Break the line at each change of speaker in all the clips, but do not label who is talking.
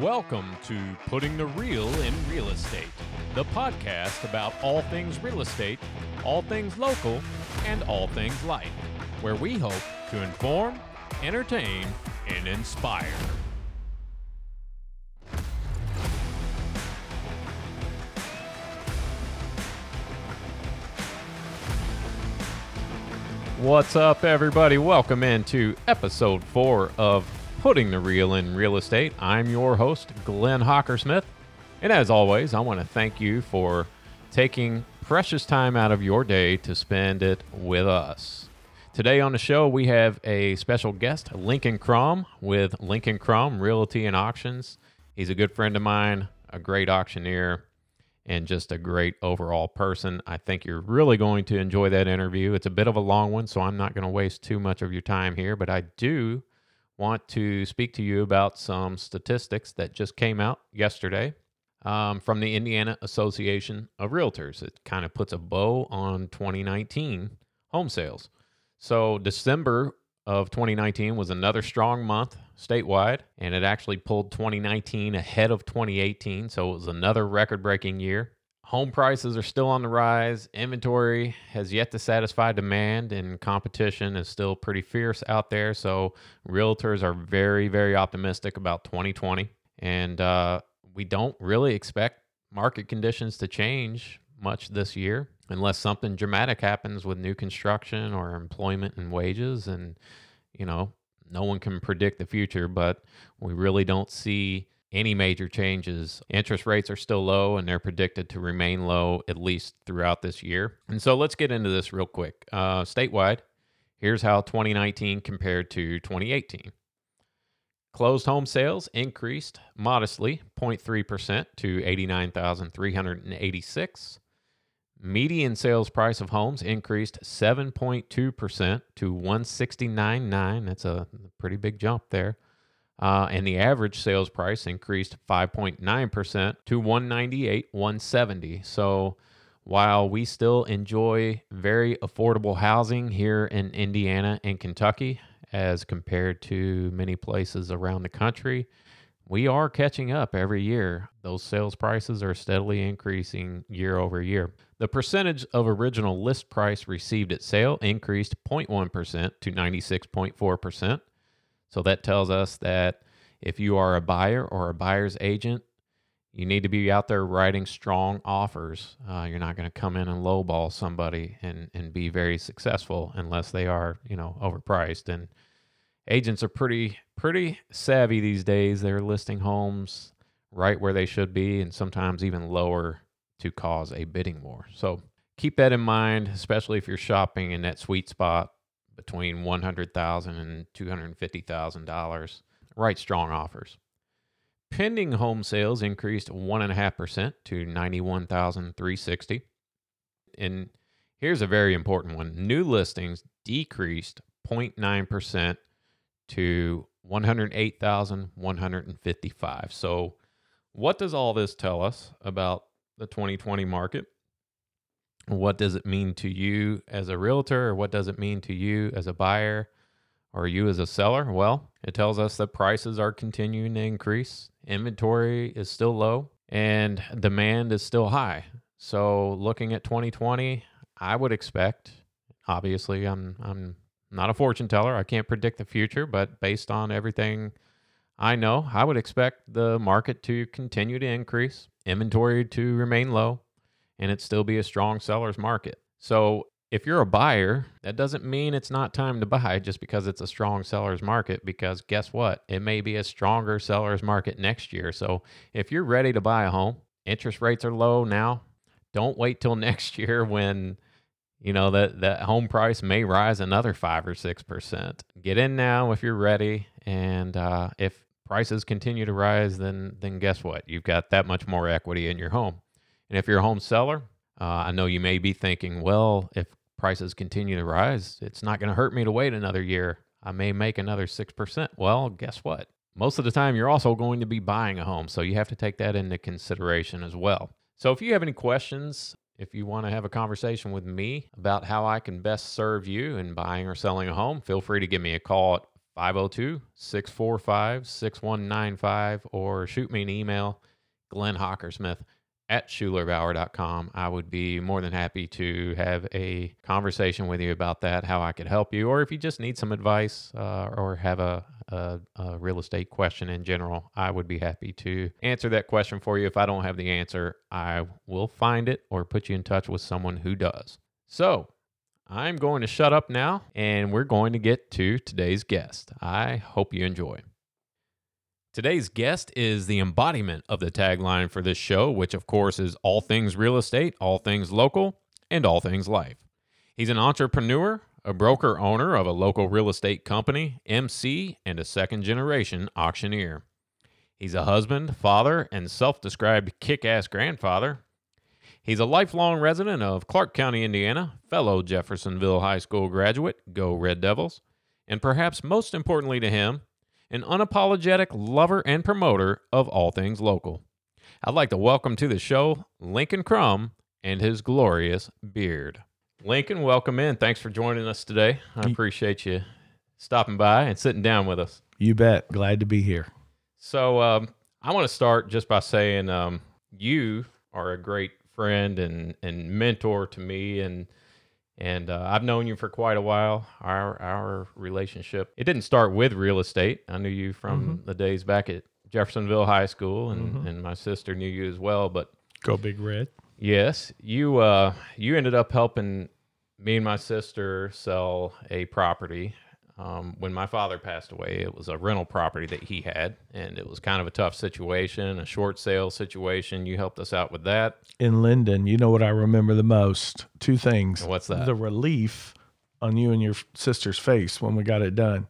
Welcome to Putting the Real in Real Estate, the podcast about all things real estate, all things local, and all things life, where we hope to inform, entertain, and inspire. What's up, everybody? Welcome into episode four of Putting the Real in Real Estate. I'm your host, Glenn Hockersmith. And as always, I want to thank you for taking precious time out of your day to spend it with us. Today on the show, we have a special guest, Lincoln Crum with Lincoln Crum Realty and Auctions. He's a good friend of mine, a great auctioneer, and just a great overall person. I think you're really going to enjoy that interview. It's a bit of a long one, so I'm not going to waste too much of your time here, but I do want to speak to you about some statistics that just came out yesterday um, from the Indiana Association of Realtors. It kind of puts a bow on 2019 home sales. So, December of 2019 was another strong month statewide, and it actually pulled 2019 ahead of 2018. So, it was another record breaking year. Home prices are still on the rise. Inventory has yet to satisfy demand, and competition is still pretty fierce out there. So, realtors are very, very optimistic about 2020. And uh, we don't really expect market conditions to change much this year unless something dramatic happens with new construction or employment and wages. And, you know, no one can predict the future, but we really don't see any major changes. Interest rates are still low and they're predicted to remain low at least throughout this year. And so let's get into this real quick. Uh, statewide, here's how 2019 compared to 2018. Closed home sales increased modestly 0.3% to 89,386. Median sales price of homes increased 7.2% to 169.9. That's a pretty big jump there. Uh, and the average sales price increased 5.9% to 198 170 so while we still enjoy very affordable housing here in indiana and kentucky as compared to many places around the country we are catching up every year. Those sales prices are steadily increasing year over year. The percentage of original list price received at sale increased 0.1% to 96.4% so that tells us that if you are a buyer or a buyer's agent, you need to be out there writing strong offers. Uh, you're not going to come in and lowball somebody and, and be very successful unless they are, you know, overpriced. And agents are pretty pretty savvy these days. They're listing homes right where they should be, and sometimes even lower to cause a bidding war. So keep that in mind, especially if you're shopping in that sweet spot between one hundred thousand and two hundred fifty thousand dollars. Write strong offers. Pending home sales increased one and a half percent to ninety one thousand three sixty. And here's a very important one: new listings decreased 0.9 percent to one hundred eight thousand one hundred fifty five. So, what does all this tell us about the 2020 market? What does it mean to you as a realtor, or what does it mean to you as a buyer, or you as a seller? Well, it tells us that prices are continuing to increase, inventory is still low, and demand is still high. So, looking at 2020, I would expect, obviously, I'm, I'm not a fortune teller, I can't predict the future, but based on everything I know, I would expect the market to continue to increase, inventory to remain low, and it still be a strong seller's market. So, if you're a buyer, that doesn't mean it's not time to buy just because it's a strong seller's market. Because guess what? It may be a stronger seller's market next year. So if you're ready to buy a home, interest rates are low now. Don't wait till next year when you know that that home price may rise another five or six percent. Get in now if you're ready, and uh, if prices continue to rise, then then guess what? You've got that much more equity in your home. And if you're a home seller, uh, I know you may be thinking, well, if prices continue to rise, it's not going to hurt me to wait another year. I may make another 6%. Well, guess what? Most of the time, you're also going to be buying a home. So you have to take that into consideration as well. So if you have any questions, if you want to have a conversation with me about how I can best serve you in buying or selling a home, feel free to give me a call at 502 645 6195 or shoot me an email, Glenn Hockersmith at schulerbauer.com. I would be more than happy to have a conversation with you about that, how I could help you, or if you just need some advice uh, or have a, a, a real estate question in general, I would be happy to answer that question for you. If I don't have the answer, I will find it or put you in touch with someone who does. So, I'm going to shut up now and we're going to get to today's guest. I hope you enjoy. Today's guest is the embodiment of the tagline for this show, which of course is all things real estate, all things local, and all things life. He's an entrepreneur, a broker owner of a local real estate company, MC, and a second generation auctioneer. He's a husband, father, and self described kick ass grandfather. He's a lifelong resident of Clark County, Indiana, fellow Jeffersonville High School graduate, go Red Devils, and perhaps most importantly to him, an unapologetic lover and promoter of all things local. I'd like to welcome to the show Lincoln Crum and his glorious beard. Lincoln, welcome in. Thanks for joining us today. I appreciate you stopping by and sitting down with us.
You bet. Glad to be here.
So, um, I want to start just by saying um, you are a great friend and, and mentor to me and and uh, I've known you for quite a while. Our our relationship it didn't start with real estate. I knew you from
Mm-hmm.
the days back at Jeffersonville High School, and and my sister knew you as well. But
Go Big Red.
yes, you uh you ended up helping me and my sister sell a property. Um, when my father passed away, it was a rental property that he had, and it was kind of a tough situation, a short sale situation. You helped us out with that.
In Linden, you know what I remember the most? Two things.
What's that?
The relief on you and your sister's face when we got it done.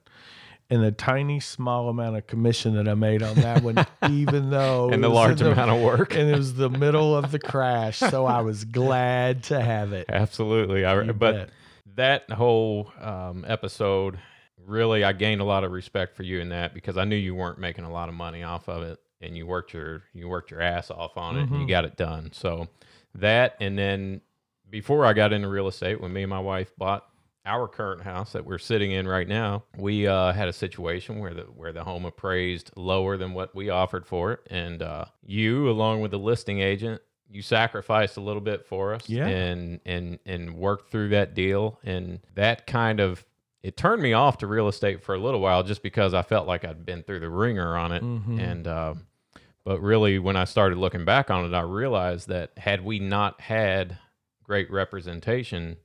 And the tiny small amount of commission that I made on that one, even though
and the large
the-
amount of work.
and it was the middle of the crash, so I was glad to have it.
Absolutely. I,
You
but
bet.
that whole um, episode, really, I gained a lot of respect for you in that because I knew you weren't making a lot of money off of it, and you worked your you worked your ass off on it, and you
Mm-hmm.
got it done. So that, and then before I got into real estate, when me and my wife bought our current house that we're sitting in right now, we uh, had a situation where the where the home appraised lower than what we offered for it, and uh, you, along with the listing agent, you sacrificed a little bit for us,
Yeah.
and and and worked through that deal, and that kind of it turned me off to real estate for a little while, just because I felt like I'd been through the ringer on it,
Mhm.
and. Uh, but really, when I started looking back on it, I realized that had we not had great representation,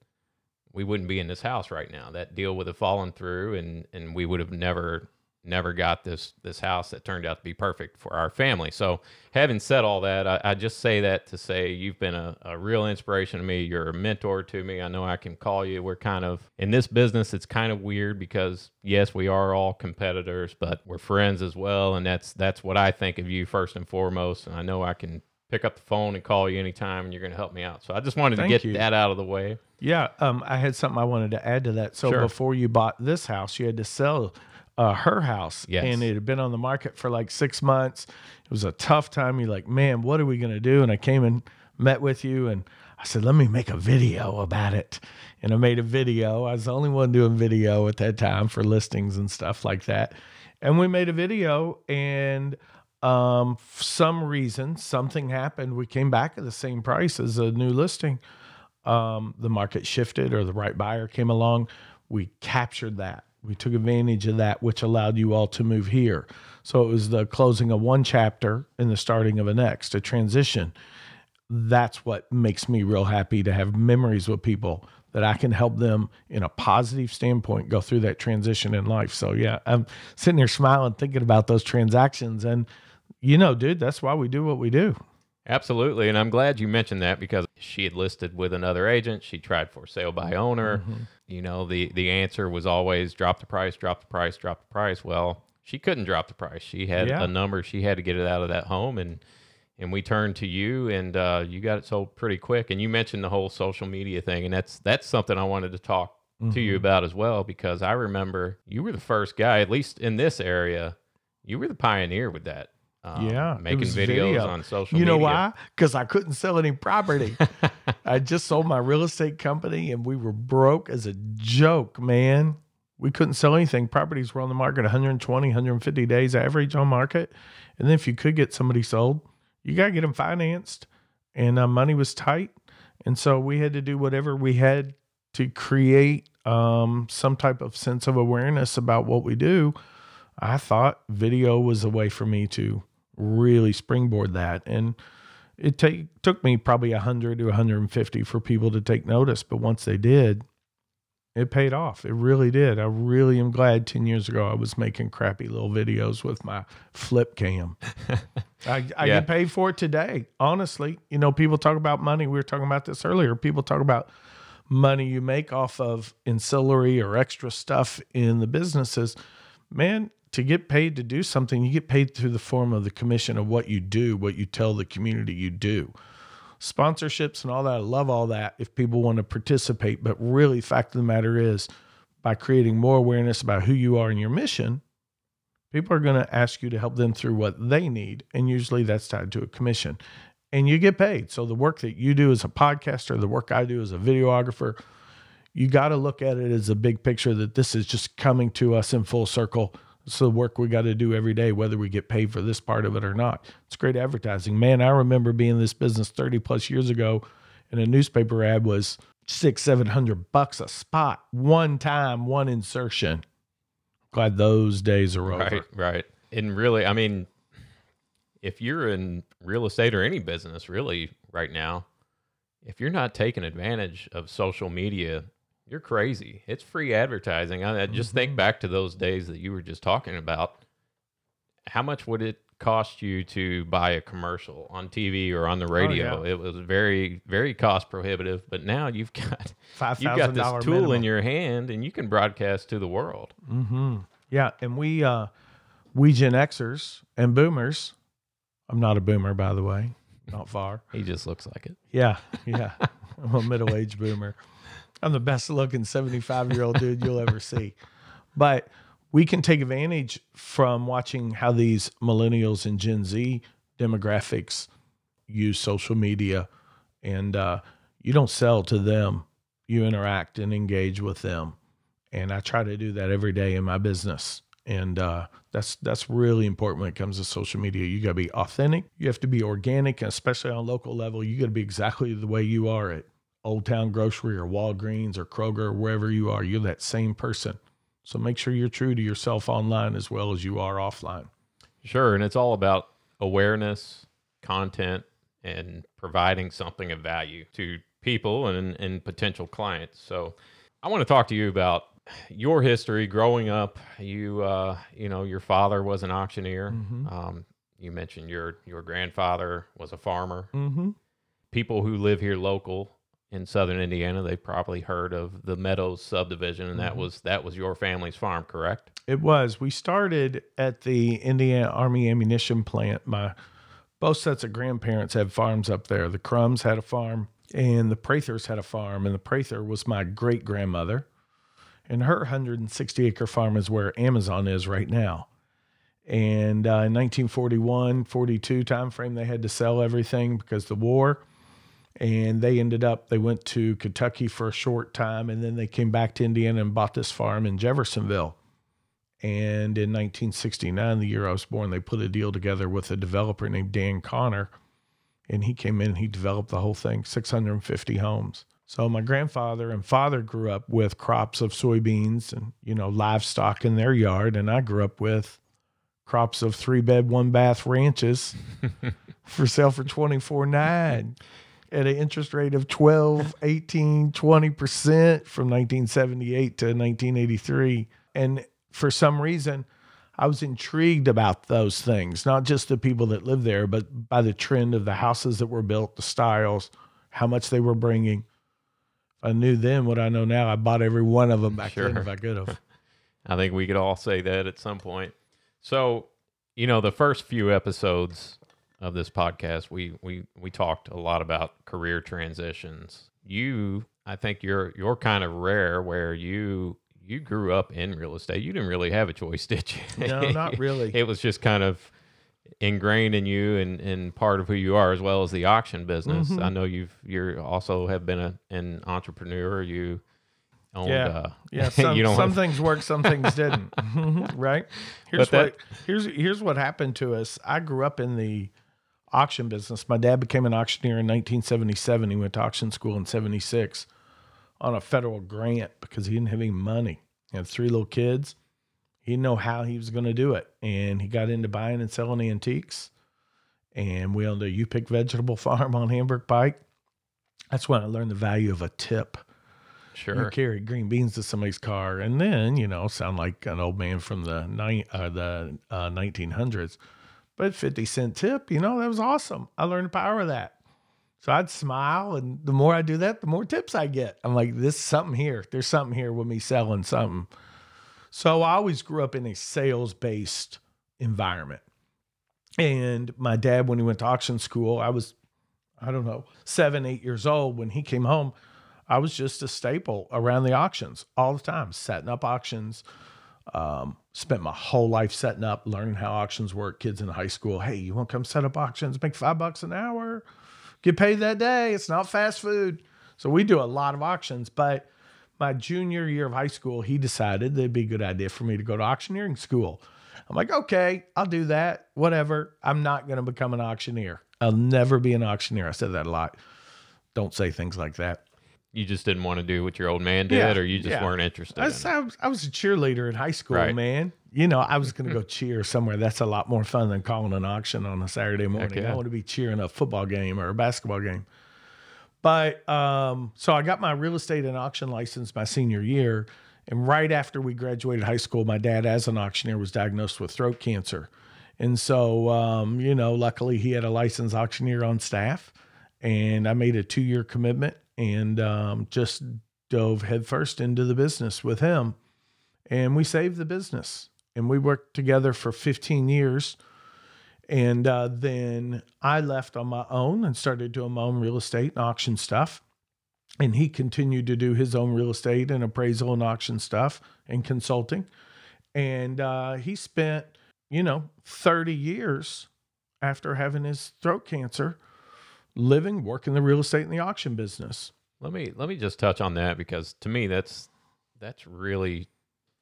we wouldn't be in this house right now. That deal would have fallen through, and and we would have never never got this this house that turned out to be perfect for our family. So, having said all that, I, I just say that to say you've been a, a real inspiration to me. You're a mentor to me. I know I can call you. We're kind of in this business. It's kind of weird because yes, we are all competitors, but we're friends as well, and that's that's what I think of you first and foremost. And I know I can pick up the phone and call you anytime, and you're going to help me out. So I just wanted
Thank
to get
you.
that out of the way.
Yeah, um, I had something I wanted to add to that. So
Sure.
before you bought this house, you had to sell uh, her house,
Yes.
and it had been on the market for like six months. It was a tough time. You're like, man, what are we gonna do? And I came and met with you, and I said, let me make a video about it. And I made a video. I was the only one doing video at that time for listings and stuff like that. And we made a video, and um, for some reason, something happened. We came back at the same price as a new listing um, the market shifted or the right buyer came along, we captured that. We took advantage of that, which allowed you all to move here. So it was the closing of one chapter and the starting of a next, a transition. That's what makes me real happy to have memories with people that I can help them in a positive standpoint go through that transition in life. So yeah, I'm sitting here smiling, thinking about those transactions. And you know, dude, that's why we do what we do.
Absolutely, and I'm glad you mentioned that because she had listed with another agent. She tried for sale by owner.
Mm-hmm.
You know, the the answer was always drop the price, drop the price, drop the price. Well, she couldn't drop the price. She had
Yeah.
a number. She had to get it out of that home, and and we turned to you, and uh, you got it sold pretty quick. And you mentioned the whole social media thing, and that's that's something I wanted to talk to
Mm-hmm.
you about as well because I remember you were the first guy, at least in this area, you were the pioneer with that. Um,
Yeah,
making videos
video.
on social. Media.
You know
media.
why? Because I couldn't sell any property. I just sold my real estate company and we were broke as a joke, man. we couldn't sell anything. Properties were on the market 120, 150 days average on market. And then if you could get somebody sold, you got to get them financed. And uh, money was tight. And so we had to do whatever we had to create um, some type of sense of awareness about what we do. I thought video was a way for me to really springboard that. And it take, took me probably 100 to 150 for people to take notice. But once they did, it paid off. It really did. I really am glad 10 years ago I was making crappy little videos with my flip cam. I, I
Yeah.
get paid for it today. Honestly, you know, people talk about money. We were talking about this earlier. People talk about money you make off of ancillary or extra stuff in the businesses. Man, to get paid to do something, you get paid through the form of the commission of what you do, what you tell the community you do sponsorships and all that. I love all that if people want to participate. But really, fact of the matter is, by creating more awareness about who you are and your mission, people are going to ask you to help them through what they need. And usually that's tied to a commission. And you get paid. So the work that you do as a podcaster, the work I do as a videographer, you got to look at it as a big picture that this is just coming to us in full circle. It's the work we got to do every day, whether we get paid for this part of it or not. It's great advertising. Man, I remember being in this business 30 plus years ago, and a newspaper ad was six, seven hundred bucks a spot, one time, one insertion. Glad those days are over.
Right, right. And really, I mean, if you're in real estate or any business, really, right now, if you're not taking advantage of social media, you're crazy. It's free advertising. I, I just
Mm-hmm.
think back to those days that you were just talking about. How much would it cost you to buy a commercial on TV or on the radio?
Oh, yeah.
It was very, very cost prohibitive. But now you've got
Five
you've got this tool
minimum.
in your hand, and you can broadcast to the world.
Mm-hmm. Yeah, and we uh we Gen Xers and boomers. I'm not a boomer, by the way. Not far.
He just looks like it.
Yeah, yeah. I'm a middle aged boomer. I'm the best looking 75 year old dude you'll ever see. But we can take advantage from watching how these millennials and Gen Z demographics use social media. And uh, you don't sell to them, you interact and engage with them. And I try to do that every day in my business. And uh, that's that's really important when it comes to social media. You got to be authentic. You have to be organic, and especially on a local level. You got to be exactly the way you are at Old Town Grocery or Walgreens or Kroger or wherever you are. You're that same person. So make sure you're true to yourself online as well as you are offline.
Sure, and it's all about awareness, content, and providing something of value to people and, and potential clients. So, I want to talk to you about your history growing up. You, uh, you know, your father was an auctioneer. Um, you mentioned your your grandfather was a farmer.
Mm-hmm.
People who live here local in southern Indiana, they've probably heard of the Meadows subdivision, and that was that was your family's farm, correct?
It was. We started at the Indiana Army ammunition plant. My both sets of grandparents had farms up there. The Crums had a farm, and the Prathers had a farm. And the Prather was my great grandmother, and her 160 acre farm is where Amazon is right now. And uh, in 1941, 42 timeframe, they had to sell everything because the war. And they ended up, they went to Kentucky for a short time, and then they came back to Indiana and bought this farm in Jeffersonville. And in 1969, the year I was born, they put a deal together with a developer named Dan Connor. And he came in and he developed the whole thing 650 homes. So my grandfather and father grew up with crops of soybeans and, you know, livestock in their yard. And I grew up with crops of three bed, one bath ranches for sale for 24 9 at an interest rate of 12, 18, 20% from 1978 to 1983. And for some reason, I was intrigued about those things, not just the people that live there, but by the trend of the houses that were built, the styles, how much they were bringing. If I knew then what I know now, I bought every one of them back then if I could have.
I think we could all say that at some point. So, you know, the first few episodes of this podcast, we we we talked a lot about career transitions. You, I think you're you're kind of rare where you you grew up in real estate. You didn't really have a choice, did you?
No, not really.
it was just kind of ingrained in you and, and part of who you are as well as the auction business.
Mm-hmm.
I know you've you're also have been a, an entrepreneur. You owned.
Yeah.
Uh,
Yeah, some, some
have-
things worked, some things didn't. right? Here's
But
what here's here's what happened to us. I grew up in the auction business. My dad became an auctioneer in 1977. He went to auction school in 76 on a federal grant because he didn't have any money. He had three little kids. He didn't know how he was going to do it. And he got into buying and selling antiques. And we owned a U Pick vegetable farm on Hamburg Pike. That's when I learned the value of a tip
Sure.
you carry green beans to somebody's car and then you know sound like an old man from the nine uh, the uh, 1900s but 50 cent tip you know that was awesome. I learned the power of that. So i'd smile and the more i do that the more tips i get. I'm like this is something here. There's something here with me selling something. So i always grew up in a sales based environment. And my dad when he went to auction school i was i don't know seven eight years old. When he came home I was just a staple around the auctions all the time, setting up auctions. Um, spent my whole life setting up, learning how auctions work. Kids in high school, hey, you want to come set up auctions? Make five bucks an hour, get paid that day. It's not fast food. So we do a lot of auctions. But my junior year of high school, he decided that it'd be a good idea for me to go to auctioneering school. I'm like, okay, I'll do that. Whatever. I'm not going to become an auctioneer. I'll never be an auctioneer. I said that a lot. Don't say things like that.
You just didn't want to do what your old man did,
Yeah,
or you just
yeah.
weren't interested.
I was,
it?
I was, I was a cheerleader in high school,
Right.
man. You know, I was going to go cheer somewhere. That's a lot more fun than calling an auction on a Saturday morning.
yeah.
I want to be cheering a football game or a basketball game. But um, so I got my real estate and auction license my senior year. And right after we graduated high school, my dad, as an auctioneer, was diagnosed with throat cancer. And so, um, you know, luckily he had a licensed auctioneer on staff. And I made a two year commitment and um, just dove headfirst into the business with him. And we saved the business. And we worked together for 15 years. And uh, then I left on my own and started doing my own real estate and auction stuff. And he continued to do his own real estate and appraisal and auction stuff and consulting. And uh, he spent, you know, 30 years after having his throat cancer living, working the real estate and the auction business.
Let me let me just touch on that because to me that's that's really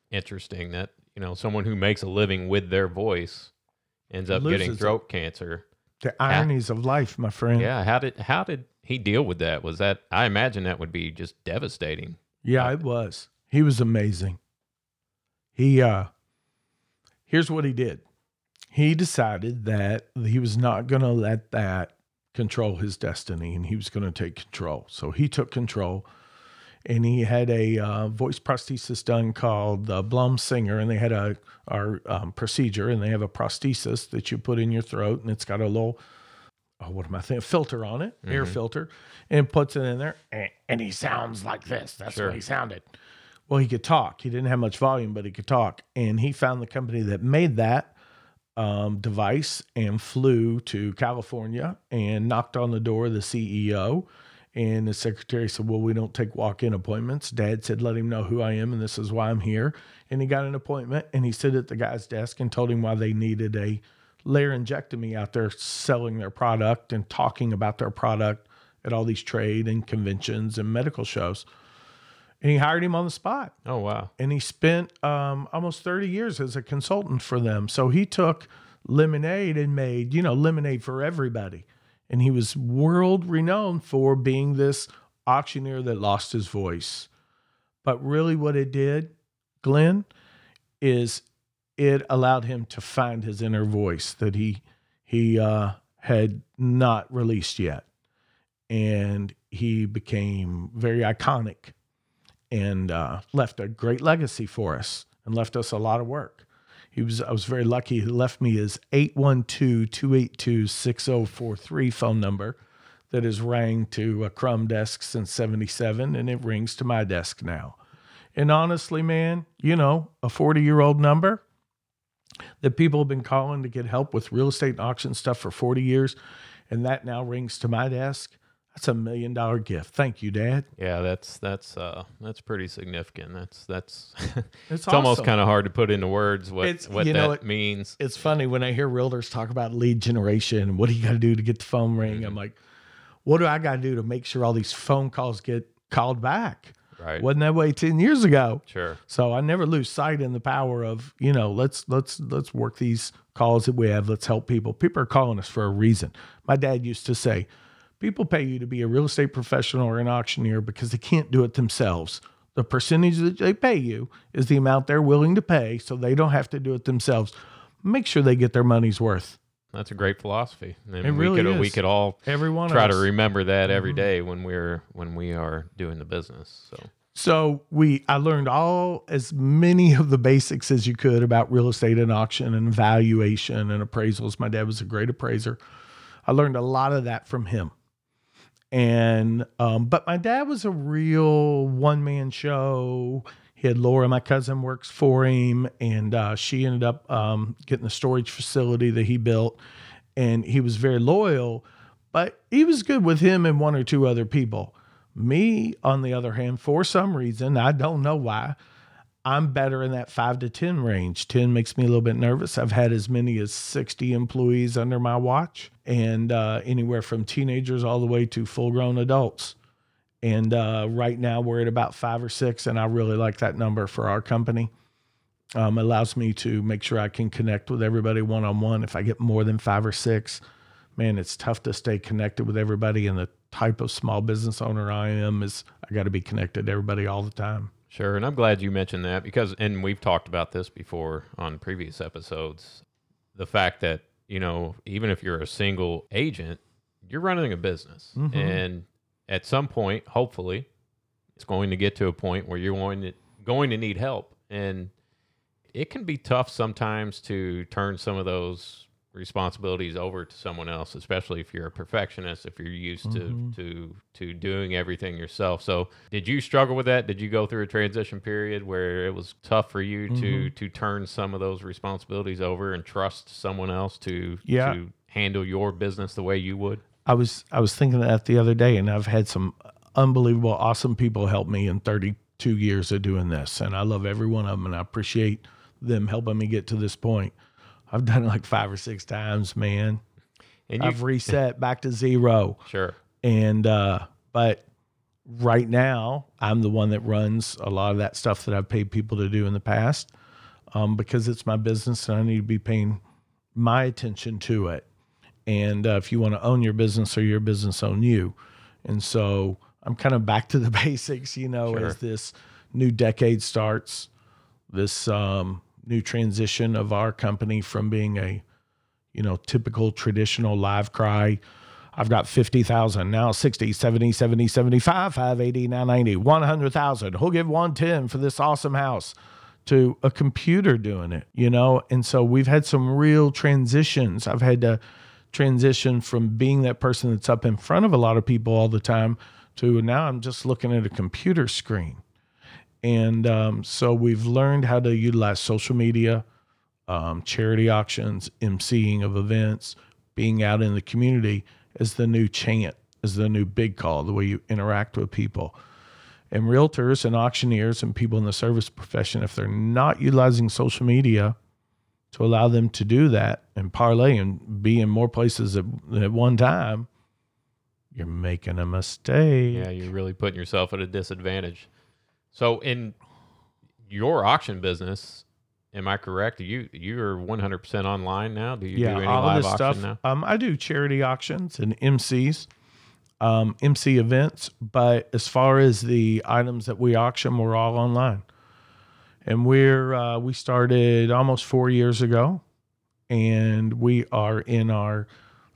interesting that you know someone who makes a living with their voice ends up getting
Loses it.
throat cancer.
The ironies of life, my friend.
Yeah, how did how did he deal with that? Was that I imagine that would be just devastating.
Yeah, it was. He was amazing. He uh here's what he did. He decided that he was not going to let that control his destiny and he was going to take control. So he took control and he had a uh, voice prosthesis done called the Blom-Singer and they had a our um, procedure and they have a prosthesis that you put in your throat and it's got a little oh, what am I thinking? Filter on it, air filter, and puts it in there, and, and he sounds like this. That's
Sure.
what he sounded. Well, he could talk. He didn't have much volume, but he could talk. And he found the company that made that um, device and flew to California and knocked on the door of the CEO. And the secretary said, Well, we don't take walk in appointments. Dad said, Let him know who I am and this is why I'm here. And he got an appointment and he stood at the guy's desk and told him why they needed a laryngectomee out there selling their product and talking about their product at all these trade and conventions and medical shows. And he hired him on the spot
Oh wow.
and he spent um, almost 30 years as a consultant for them. So he took lemonade and made, you know, lemonade for everybody. And he was world renowned for being this auctioneer that lost his voice. But really, what it did, Glenn, is it allowed him to find his inner voice that he he uh, had not released yet, and he became very iconic and uh, left a great legacy for us and left us a lot of work. He was I was very lucky. He left me his 812-282-6043 phone number that has rang to a Crum desk since 77 and it rings to my desk now. And honestly, man, you know, a 40-year-old number that people have been calling to get help with real estate and auction stuff for 40 years and that now rings to my desk. That's a million dollar gift. Thank you, Dad.
Yeah, that's that's uh that's pretty significant. That's that's
It's,
it's almost kind of hard to put into words what
It's-
what
you
that
know, it-
means.
it's funny when I hear realtors talk about lead generation and what do you got to do to get the phone ring. I'm like, what do I got to do to make sure all these phone calls get called back?
Right.
Wasn't that way 10 years ago.
Sure.
So I never lose sight in the power of, you know, let's let's let's work these calls that we have. Let's help people. People are calling us for a reason. My dad used to say, people pay you to be a real estate professional or an auctioneer because they can't do it themselves. The percentage that they pay you is the amount they're willing to pay so they don't have to do it themselves. Make sure they get their money's worth.
That's a great philosophy. And
It really
we could we could all
Every one
try to remember that
Mm-hmm.
every day when we're when we are doing the business. So
So we I learned all as many of the basics as you could about real estate and auction and valuation and appraisals. My dad was a great appraiser. I learned a lot of that from him. And um, but my dad was a real one man show. He had Laura, my cousin, works for him, and uh, she ended up um, getting the storage facility that he built. And he was very loyal, but he was good with him and one or two other people. Me, on the other hand, for some reason, I don't know why, I'm better in that five to 10 range. 10 makes me a little bit nervous. I've had as many as 60 employees under my watch and uh, anywhere from teenagers all the way to full grown adults. And uh, right now we're at about five or six, and I really like that number for our company. Um, allows me to make sure I can connect with everybody one on one. If I get more than five or six, man, it's tough to stay connected with everybody. And the type of small business owner I am is I got to be connected to everybody all the time.
Sure, and I'm glad you mentioned that because, and we've talked about this before on previous episodes. The fact that you know, even if you're a single agent, you're running a business,
Mhm.
and at some point, hopefully, it's going to get to a point where you're going to going to need help, and it can be tough sometimes to turn some of those responsibilities over to someone else, especially if you're a perfectionist, if you're used
Mhm.
to to to doing everything yourself. So, did you struggle with that? Did you go through a transition period where it was tough for you to
Mm-hmm.
to turn some of those responsibilities over and trust someone else to
Yeah.
to handle your business the way you would?
I was I was thinking that the other day, and I've had some unbelievable, awesome people help me in 32 years of doing this, and I love every one of them, and I appreciate them helping me get to this point. I've done it like five or six times, man.
And
I've reset back to zero,
sure.
and uh, but right now I'm the one that runs a lot of that stuff that I've paid people to do in the past, um, because it's my business and I need to be paying my attention to it. And uh, if you want to own your business or your business own you, and so I'm kind of back to the basics, you know,
Sure.
as this new decade starts, this um, new transition of our company from being a you know, typical traditional live cry. I've got 50,000, now 60, 70, 70, 75, 580, 990, 100,000. Who'll give 110 for this awesome house? To a computer doing it, you know? And so we've had some real transitions. I've had to transition from being that person that's up in front of a lot of people all the time to now I'm just looking at a computer screen. And um, so we've learned how to utilize social media, um, charity auctions, emceeing of events, being out in the community as the new chant, as the new bid call, the way you interact with people. And realtors and auctioneers and people in the service profession, if they're not utilizing social media to allow them to do that and parlay and be in more places at, at one time, you're making a mistake.
Yeah, you're really putting yourself at a disadvantage. So, in your auction business, am I correct? You you're 100% online now. Do you
yeah,
do any
all
live
of this stuff.
now?
Um, I do charity auctions and MCs, um, MC events, but as far as the items that we auction, we're all online. And we're uh, we started almost four years ago, and we are in our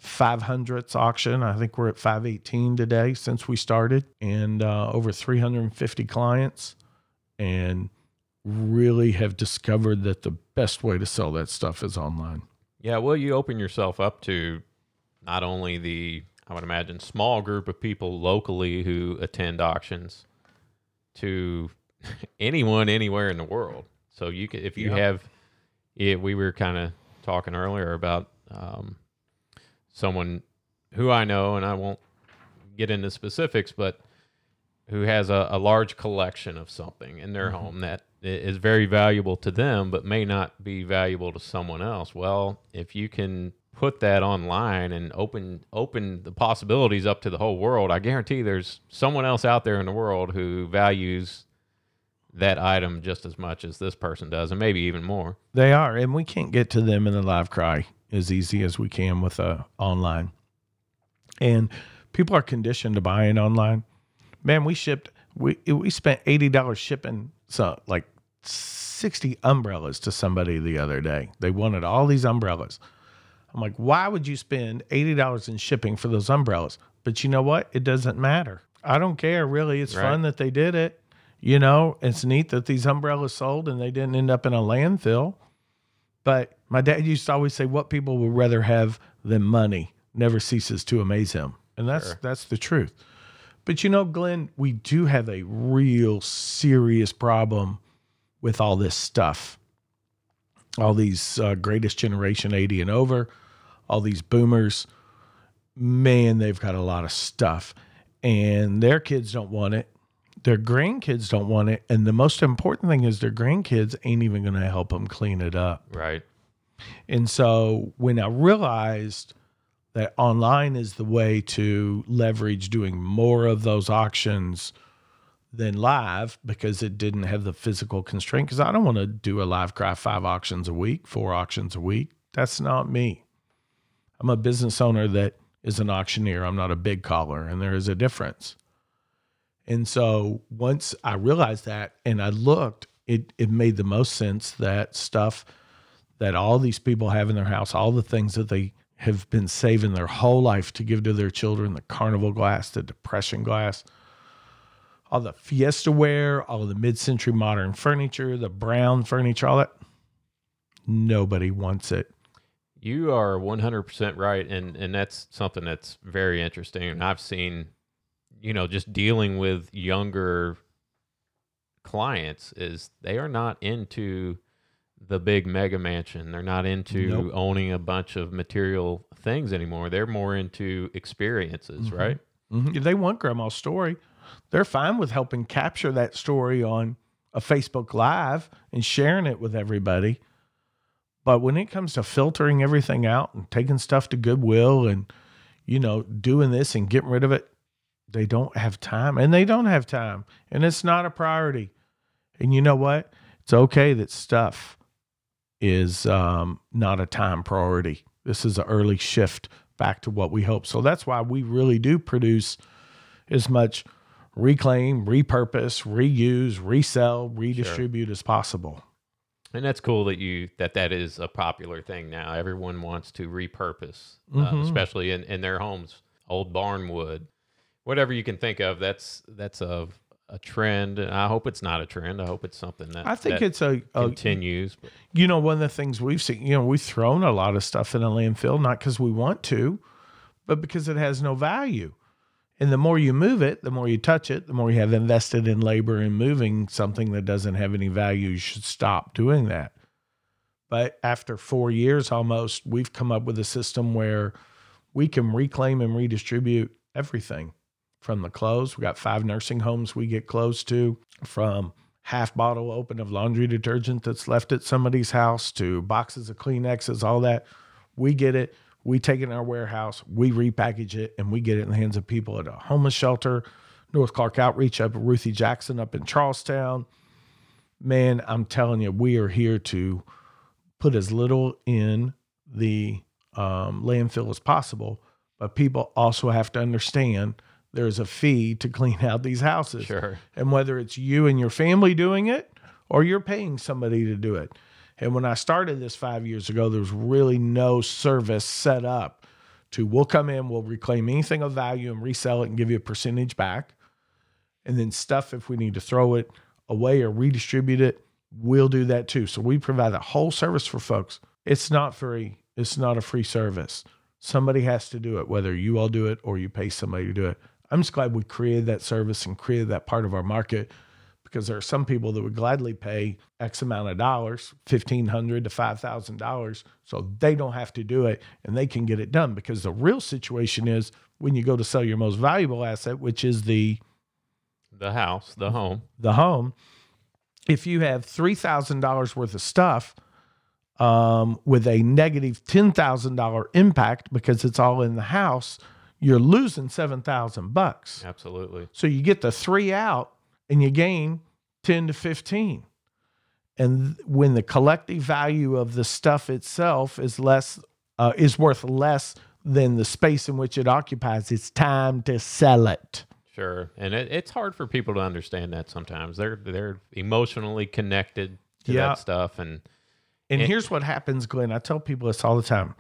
500th auction. I think we're at 518 today since we started, and uh, over 350 clients, and really have discovered that the best way to sell that stuff is online.
Yeah, well, you open yourself up to not only the, I would imagine, small group of people locally who attend auctions, to anyone anywhere in the world. So you could, if you
Yeah.
have, yeah, we were kind of talking earlier about um, someone who I know, and I won't get into specifics, but who has a, a large collection of something in their mm-hmm. home that is very valuable to them, but may not be valuable to someone else. Well, if you can put that online and open open the possibilities up to the whole world, I guarantee there's someone else out there in the world who values that item just as much as this person does, and maybe even more.
They are, and we can't get to them in the live cry as easy as we can with uh, online. And people are conditioned to buying online. Man, we shipped we we spent eighty dollars shipping so like sixty umbrellas to somebody the other day. They wanted all these umbrellas. I'm like, why would you spend eighty dollars in shipping for those umbrellas? But you know what? It doesn't matter. I don't care really. It's
Right.
fun that they did it. You know, it's neat that these umbrellas sold and they didn't end up in a landfill. But my dad used to always say, "What people would rather have than money never ceases to amaze him," and that's
Sure.
that's the truth. But you know, Glenn, we do have a real serious problem with all this stuff. All these uh, greatest generation 80 and over, all these boomers, man, they've got a lot of stuff. And their kids don't want it. Their grandkids don't want it. And the most important thing is their grandkids ain't even going to help them clean it up.
Right.
And so when I realized that online is the way to leverage doing more of those auctions than live because it didn't have the physical constraint, because I don't want to do a live craft five auctions a week, four auctions a week. That's not me. I'm a business owner that is an auctioneer. I'm not a bid caller, and there is a difference. And so once I realized that and I looked, it it made the most sense that stuff that all these people have in their house, all the things that they have been saving their whole life to give to their children, the carnival glass, the depression glass, all the fiesta ware, all the mid-century modern furniture, the brown furniture, all that. Nobody wants it.
You are 100% right and and that's something that's very interesting and I've seen you know just dealing with younger clients is they are not into the big mega mansion. They're not into
Nope.
owning a bunch of material things anymore. They're more into experiences,
Mhm.
right?
Mhm. If they want grandma's story, they're fine with helping capture that story on a Facebook Live and sharing it with everybody. But when it comes to filtering everything out and taking stuff to Goodwill and, you know, doing this and getting rid of it, they don't have time. And they don't have time. And it's not a priority. And you know what? It's okay that stuff is um, not a time priority. This is an early shift back to what we hope. So that's why we really do produce as much reclaim, repurpose, reuse, resell, redistribute as possible.
And that's cool that you that that is a popular thing now. Everyone wants to repurpose, uh,
Mhm.
especially in, in their homes, old barn wood, whatever you can think of. That's that's a a trend. And I hope it's not a trend. I hope it's something that
I think
that
it's a, a
continues. But
you know, one of the things we've seen, you know, we've thrown a lot of stuff in a landfill, not because we want to, but because it has no value. And the more you move it, the more you touch it, the more you have invested in labor in moving something that doesn't have any value. You should stop doing that. But after four years almost, we've come up with a system where we can reclaim and redistribute everything from the clothes. We got five nursing homes we get close to, from half bottle open of laundry detergent that's left at somebody's house to boxes of Kleenexes, all that. We get it. We take it in our warehouse, we repackage it, and we get it in the hands of people at a homeless shelter, North Clark Outreach up at Ruthie Jackson up in Charlestown. Man, I'm telling you, we are here to put as little in the um, landfill as possible. But people also have to understand there's a fee to clean out these houses.
sure,
And whether it's you and your family doing it or you're paying somebody to do it. And when I started this five years ago, there was really no service set up to we'll come in, we'll reclaim anything of value and resell it and give you a percentage back. And then stuff, if we need to throw it away or redistribute it, we'll do that too. So we provide a whole service for folks. It's not free, it's not a free service. Somebody has to do it, whether you all do it or you pay somebody to do it. I'm just glad we created that service and created that part of our market because there are some people that would gladly pay X amount of dollars, fifteen hundred to five thousand dollars, so they don't have to do it and they can get it done. Because the real situation is when you go to sell your most valuable asset, which is the
the house, the home.
the home, if you have three thousand dollars worth of stuff um, with a negative $10,000 impact because it's all in the house, you're losing 7,000 bucks.
Absolutely.
So you get the three out and you gain 10 to 15. And when the collective value of the stuff itself is less, uh, is worth less than the space in which it occupies, it's time to sell it.
Sure, and it, it's hard for people to understand that sometimes. They're they're emotionally connected to
Yeah.
that stuff, and
And
And-
here's what happens, Glenn. I tell people this all the time.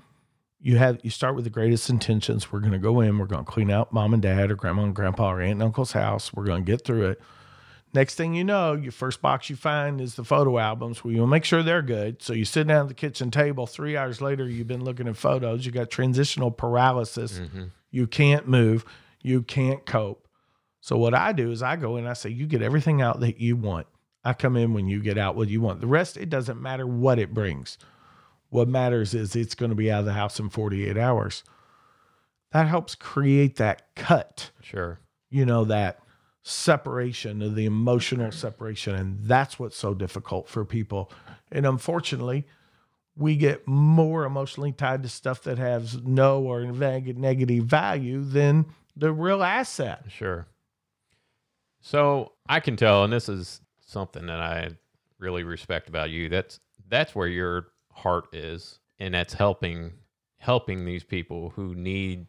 You have you start with the greatest intentions. We're gonna go in, we're gonna clean out mom and dad or grandma and grandpa or aunt and uncle's house. We're gonna get through it. Next thing you know, your first box you find is the photo albums where you'll make sure they're good. So you sit down at the kitchen table. Three hours later, you've been looking at photos. You got transitional paralysis. Mm-hmm. You can't move. You can't cope. So what I do is I go in, I say, you get everything out that you want. I come in when you get out what you want. The rest, it doesn't matter what it brings. What matters is it's going to be out of the house in 48 hours. That helps create that cut,
sure,
you know, that separation of the emotional separation. And that's what's so difficult for people. And unfortunately, we get more emotionally tied to stuff that has no or neg- negative value than the real asset.
sure. So I can tell, and this is something that I really respect about you. That's that's where your heart is, and that's helping helping these people who need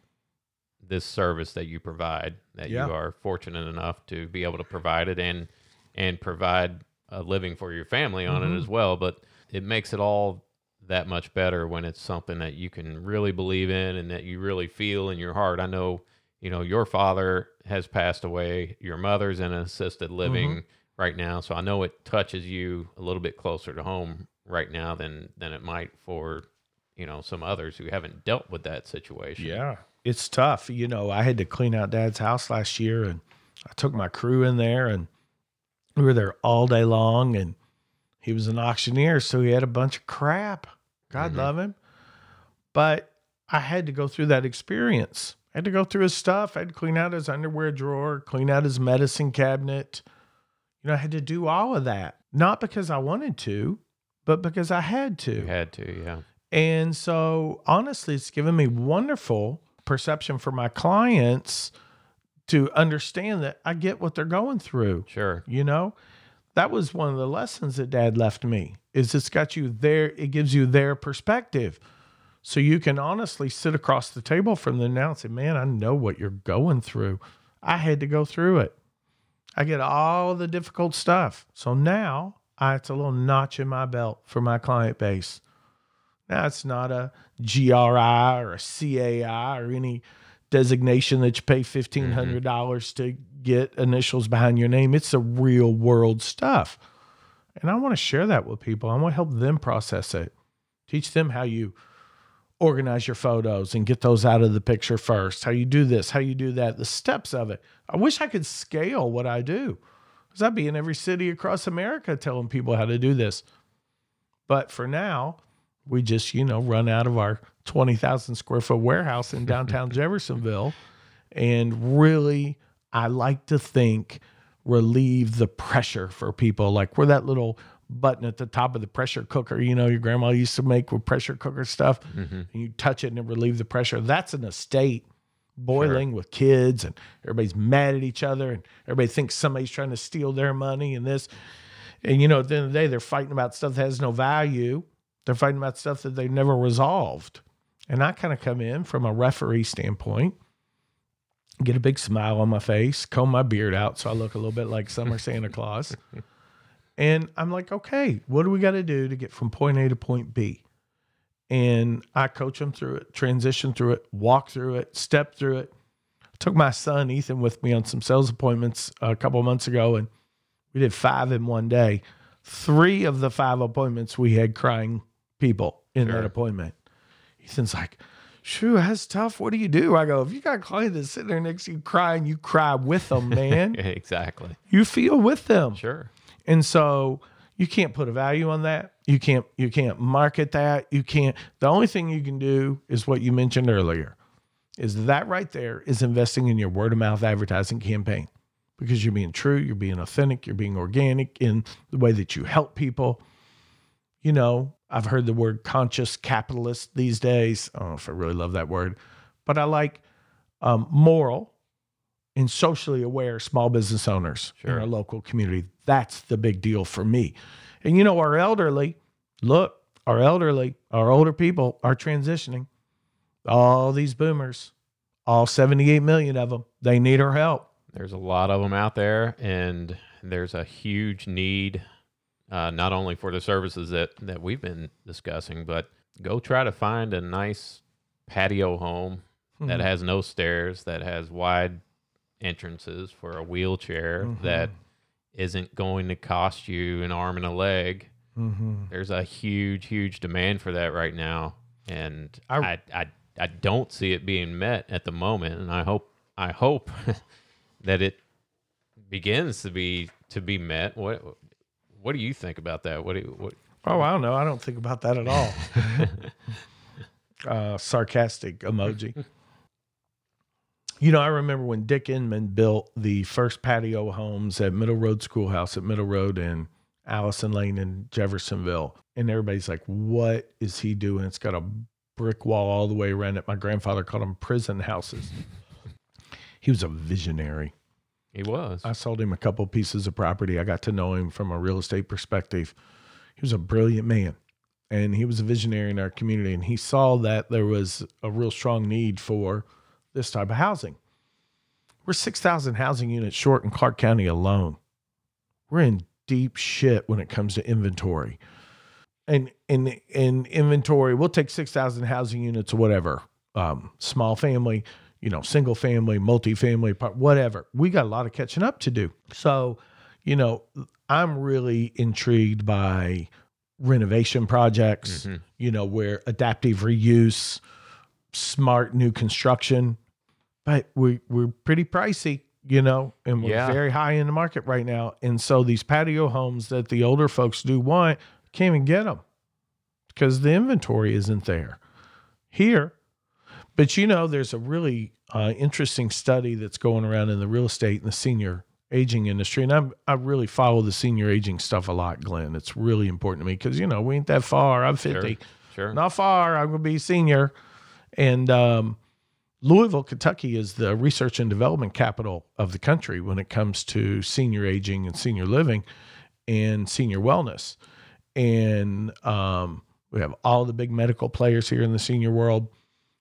this service that you provide. That
Yeah.
you are fortunate enough to be able to provide it and and provide a living for your family on
Mm-hmm.
it as well. But it makes it all that much better when it's something that you can really believe in and that you really feel in your heart. I know, you know, your father has passed away, your mother's in assisted living
Mm-hmm.
right now, so I know it touches you a little bit closer to home right now than than it might for, you know, some others who haven't dealt with that situation.
Yeah. It's tough. You know, I had to clean out dad's house last year and I took my crew in there and we were there all day long and he was an auctioneer, so he had a bunch of crap. God
Mhm.
love him. But I had to go through that experience. I had to go through his stuff. I had to clean out his underwear drawer, clean out his medicine cabinet. You know, I had to do all of that. Not because I wanted to, but because I had to.
You had to, yeah.
And so, honestly, it's given me wonderful perception for my clients to understand that I get what they're going through.
Sure.
You know, that was one of the lessons that dad left me is it's got you there. It gives you their perspective. So you can honestly sit across the table from them now and say, man, I know what you're going through. I had to go through it. I get all the difficult stuff. So now I, it's a little notch in my belt for my client base. Now it's not a GRI or a CAI or any designation that you pay mm-hmm. fifteen hundred dollars to get initials behind your name. It's the real world stuff, and I want to share that with people. I want to help them process it, teach them how you organize your photos and get those out of the picture first. How you do this, how you do that, the steps of it. I wish I could scale what I do, because I'd be in every city across America telling people how to do this. But for now, we just, you know, run out of our 20,000 square foot warehouse in downtown Jeffersonville. And really, I like to think relieve the pressure for people. Like we're that little button at the top of the pressure cooker, you know, your grandma used to make with pressure cooker stuff. Mm-hmm. And you touch it and it relieve the pressure. That's an estate boiling with kids and everybody's mad at each other and everybody thinks somebody's trying to steal their money and this. And you know, at the end of the day, they're fighting about stuff that has no value. They're fighting about stuff that they've never resolved. And I kind of come in from a referee standpoint, get a big smile on my face, comb my beard out so I look a little bit like summer Santa Claus. And I'm like, okay, what do we got to do to get from point A to point B? And I coach them through it, transition through it, walk through it, step through it. I took my son Ethan with me on some sales appointments a couple of months ago, and we did five in one day. Three of the five appointments, we had crying people in
Sure.
that appointment. Ethan's like, Shoo, that's tough. What do you do? I go, if you got a client that's sitting there next to you crying, you cry with them, man.
exactly.
you feel with them.
Sure.
And so you can't put a value on that. You can't you can't market that. You can't the only thing you can do is what you mentioned earlier. Is that right there is investing in your word of mouth advertising campaign. Because you're being true, you're being authentic, you're being organic in the way that you help people. You know, I've heard the word conscious capitalist these days. I don't know if I really love that word, but I like um, moral and socially aware small business owners in
Sure.
our local community. That's the big deal for me. And you know, our elderly, look, our elderly, our older people are transitioning. All these boomers, all 78 million of them, they need our help.
There's a lot of them out there, and there's a huge need, uh, not only for the services that that we've been discussing, but go try to find a nice patio home that has no stairs, that has wide entrances for a wheelchair, that isn't going to cost you an arm and a leg.
Mm-hmm.
There's a huge, huge demand for that right now, and
I-
I, I, I don't see it being met at the moment, and I hope, I hope that it begins to be to be met. What, what do you think about that? What, do what?
Oh, I don't know. I don't think about that at all. uh, sarcastic emoji. You know, I remember when Dick Inman built the first patio homes at Middle Road Schoolhouse at Middle Road and Allison Lane in Jeffersonville. And everybody's like, what is he doing? It's got a brick wall all the way around it. My grandfather called them prison houses. he was a visionary.
He was.
I sold him a couple pieces of property. I got to know him from a real estate perspective. He was a brilliant man and he was a visionary in our community. And he saw that there was a real strong need for this type of housing. We're 6,000 housing units short in Clark County alone. We're in deep shit when it comes to inventory. And in in inventory, we'll take 6,000 housing units or whatever, um, small family, you know, single family, multifamily, whatever. We got a lot of catching up to do. So, you know, I'm really intrigued by renovation projects,
Mhm.
you know, where adaptive reuse, smart new construction, but we we're pretty pricey, you know, and we're
Yeah.
very high in the market right now. And so these patio homes that the older folks do want can't even get them because the inventory isn't there here. But you know, there's a really uh, interesting study that's going around in the real estate and the senior aging industry, and I'm I really follow the senior aging stuff a lot, Glenn. It's really important to me because you know we ain't that far. I'm 50
Sure.
not far. I'm going to be senior. And um, Louisville, Kentucky is the research and development capital of the country when it comes to senior aging and senior living and senior wellness. And um, we have all the big medical players here in the senior world.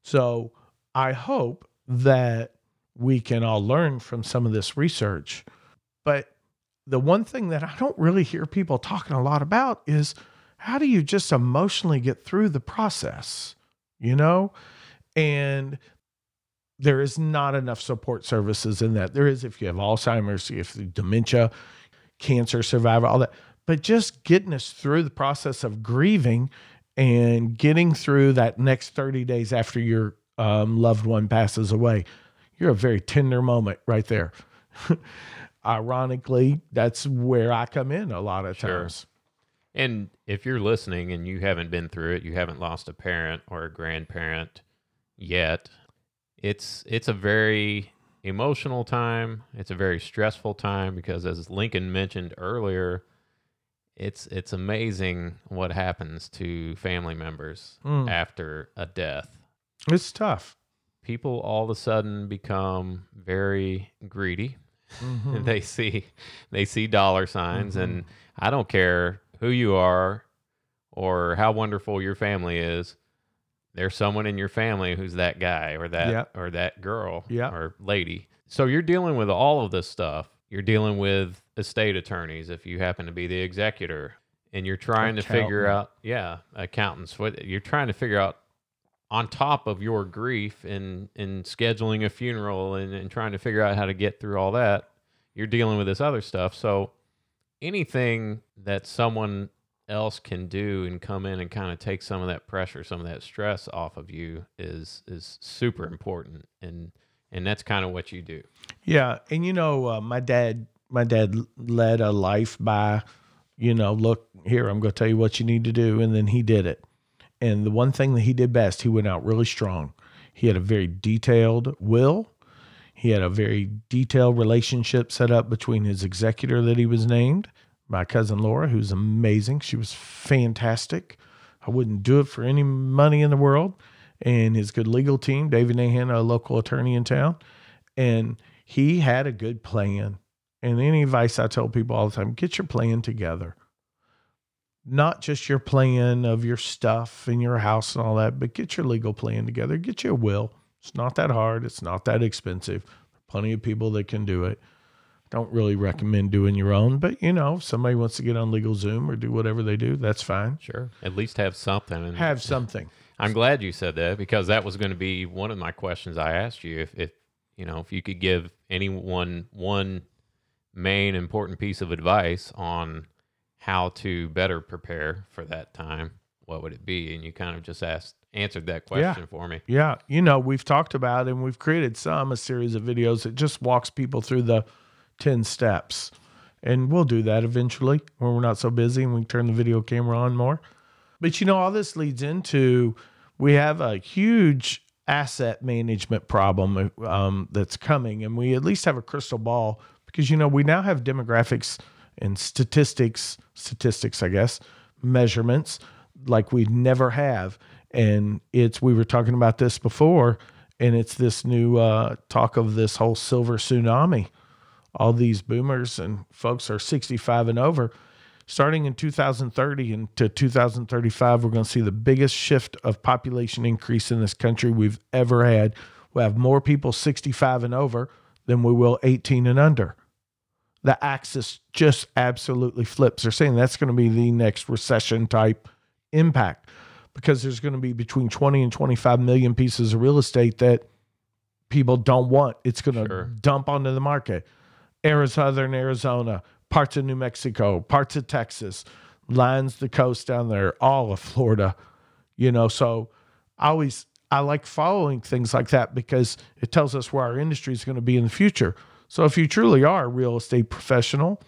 So I hope that we can all learn from some of this research. But the one thing that I don't really hear people talking a lot about is how do you just emotionally get through the process, you know? And there is not enough support services in that. There is if you have Alzheimer's, if you dementia, cancer survivor, all that. But just getting us through the process of grieving and getting through that next 30 days after your um, loved one passes away, you're a very tender moment right there. Ironically, that's where I come in a lot of
Sure.
times.
And if you're listening and you haven't been through it, you haven't lost a parent or a grandparent yet, it's it's a very emotional time. It's a very stressful time because as Lincoln mentioned earlier, it's it's amazing what happens to family members
Mm.
after a death.
It's tough.
People all of a sudden become very greedy.
Mhm.
they see they see dollar signs and I don't care who you are or how wonderful your family is. There's someone in your family who's that guy or that
Yeah.
or that girl
Yeah.
or lady. So you're dealing with all of this stuff. You're dealing with estate attorneys if you happen to be the executor and you're trying to figure out yeah, accountants. What you're trying to figure out on top of your grief and and scheduling a funeral and, and trying to figure out how to get through all that, you're dealing with this other stuff. So anything that someone else can do and come in and kind of take some of that pressure, some of that stress off of you is is super important. And and that's kind of what you do.
Yeah, and you know, uh, my dad, my dad led a life by, you know, look here, I'm going to tell you what you need to do, and then he did it. And the one thing that he did best, he went out really strong. He had a very detailed will. He had a very detailed relationship set up between his executor that he was named, my cousin Laura, who's amazing. She was fantastic. I wouldn't do it for any money in the world. And his good legal team, David Nahan, a local attorney in town, and he had a good plan. And any advice I tell people all the time get your plan together. Not just your plan of your stuff and your house and all that, but get your legal plan together. Get your will. It's not that hard. It's not that expensive. Plenty of people that can do it. Don't really recommend doing your own, but you know, if somebody wants to get on LegalZoom or do whatever they do, that's fine.
Sure. At least have something. And
Have something.
I'm glad you said that because that was going to be one of my questions I asked you. If, if you know, if you could give anyone one main important piece of advice on how to better prepare for that time, what would it be? And you kind of just asked answered that
Yeah.
question for me.
Yeah, you know, we've talked about and we've created some a series of videos that just walks people through the 10 steps. And we'll do that eventually when we're not so busy and we turn the video camera on more. But you know, all this leads into we have a huge asset management problem um, that's coming, and we at least have a crystal ball because you know we now have demographics and statistics, statistics, I guess, measurements like we never have. And it's we were talking about this before, and it's this new uh, talk of this whole silver tsunami. All these boomers and folks are 65 and over starting in 2030 and to 2035 we're going to see the biggest shift of population increase in this country we've ever had. We'll have more people 65 and over than we will 18 and under. The axis just absolutely flips. They're saying that's going to be the next recession type impact because there's going to be between 20 and 25 million pieces of real estate that people don't want. It's going to
Sure.
dump onto the market Arizona, southern Arizona, parts of New Mexico, parts of Texas, lines the coast down there, all of Florida. You know, so I always I like following things like that because it tells us where our industry is going to be in the future. So if you truly are a real estate professional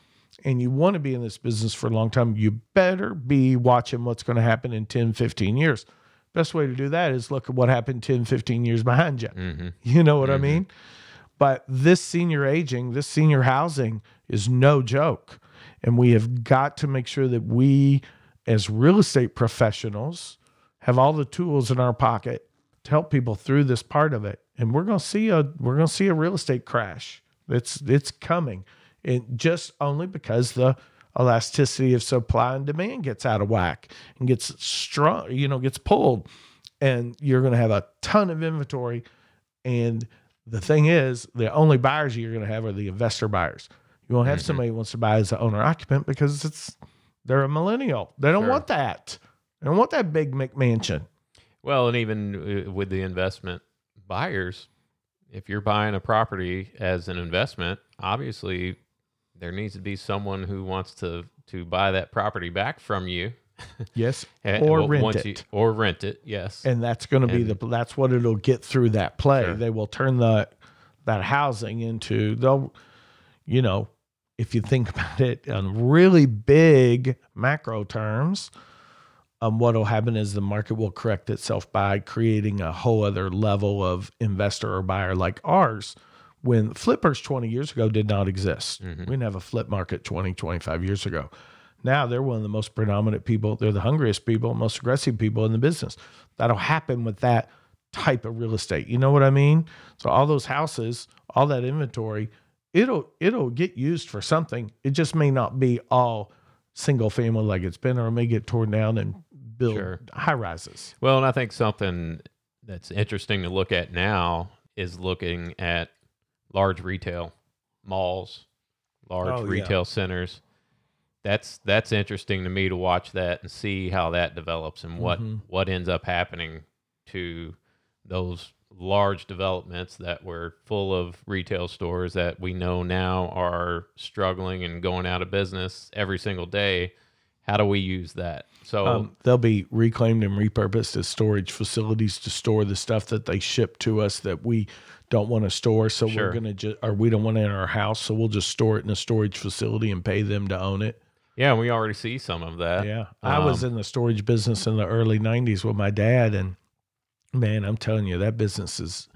and you want to be in this business for a long time, you better be watching what's going to happen in 10, 15 years. Best way to do that is look at what happened 10, 15 years behind you.
hmm
You know what I mean? But this senior aging, this senior housing is no joke. And we have got to make sure that we, as real estate professionals, have all the tools in our pocket to help people through this part of it. And we're gonna see a we're gonna see a real estate crash. It's it's coming. And just only because the elasticity of supply and demand gets out of whack and gets strong, you know, gets pulled. And you're gonna have a ton of inventory and the thing is, the only buyers you're going to have are the investor buyers. You won't have
Mhm.
somebody who wants to buy as an owner occupant because it's they're a millennial. They don't
Sure.
want that. They don't want that big McMansion.
Well, and even uh, with the investment buyers, if you're buying a property as an investment, obviously there needs to be someone who wants to to buy that property back from you
Yes,
eh,
or
well,
rent it.
you- or rent it. Yes.
and that's going to be the that's what it'll get through that play.
Sure.
They will turn the that housing into they'll, you know, if you think about it on really big macro terms, um, what will happen is the market will correct itself by creating a whole other level of investor or buyer like ours. When flippers 20 years ago did not exist,
Mhm.
we didn't have a flip market 20, 25 years ago. Now they're one of the most predominant people. They're the hungriest people, most aggressive people in the business. That'll happen with that type of real estate. You know what I mean? So all those houses, all that inventory, it'll it'll get used for something. It just may not be all single family like it's been, or it may get torn down and build
Sure.
high rises.
Well, and I think something that's interesting to look at now is looking at large retail malls, large
Oh, yeah.
retail centers. That's that's interesting to me to watch that and see how that develops and what
Mhm.
what ends up happening to those large developments that were full of retail stores that we know now are struggling and going out of business every single day. How do we use that? So
Um, they'll be reclaimed and repurposed as storage facilities to store the stuff that they ship to us that we don't want to store. So
Sure.
we're gonna just, or we don't want it in our house, so we'll just store it in a storage facility and pay them to own it.
Yeah, we already see some of that.
Yeah. I was
Um,
in the storage business in the early 90s with my dad. And man, I'm telling you, that business is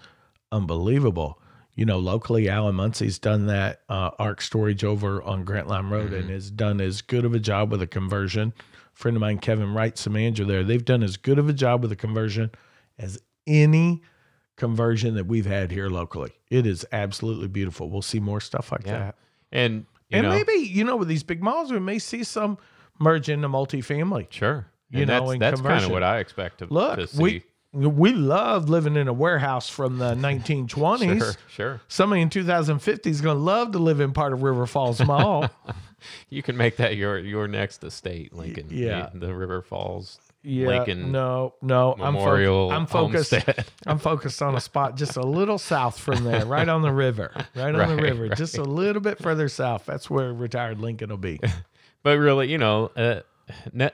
unbelievable. you know, locally, Alan Muncie's done that. Uh, Arc Storage over on Grantline Road
Mm-hmm.
and has done as good of a job with a conversion. A friend of mine, Kevin Wright's the manager there. They've done as good of a job with a conversion as any conversion that we've had here locally. It is absolutely beautiful. We'll see more stuff like
Yeah.
that.
And you
and
know,
maybe, you know, with these big malls, we may see some merge into multifamily.
sure.
you
And
know,
that's that's kind of what I expect to,
Look,
to see.
we we loved living in a warehouse from the 1920s.
sure, sure.
Somebody in 2050 is going to love to live in part of River Falls Mall.
You can make that your your next estate, Lincoln. the-
yeah.
the, River Falls
yeah,
Lincoln
no, no.
Memorial.
I'm, fo- I'm focused. I'm focused on a spot just a little south from there, right on the river, right on the
Right,
river, just a little bit further south. That's where retired Lincoln will be.
but really, you know, uh,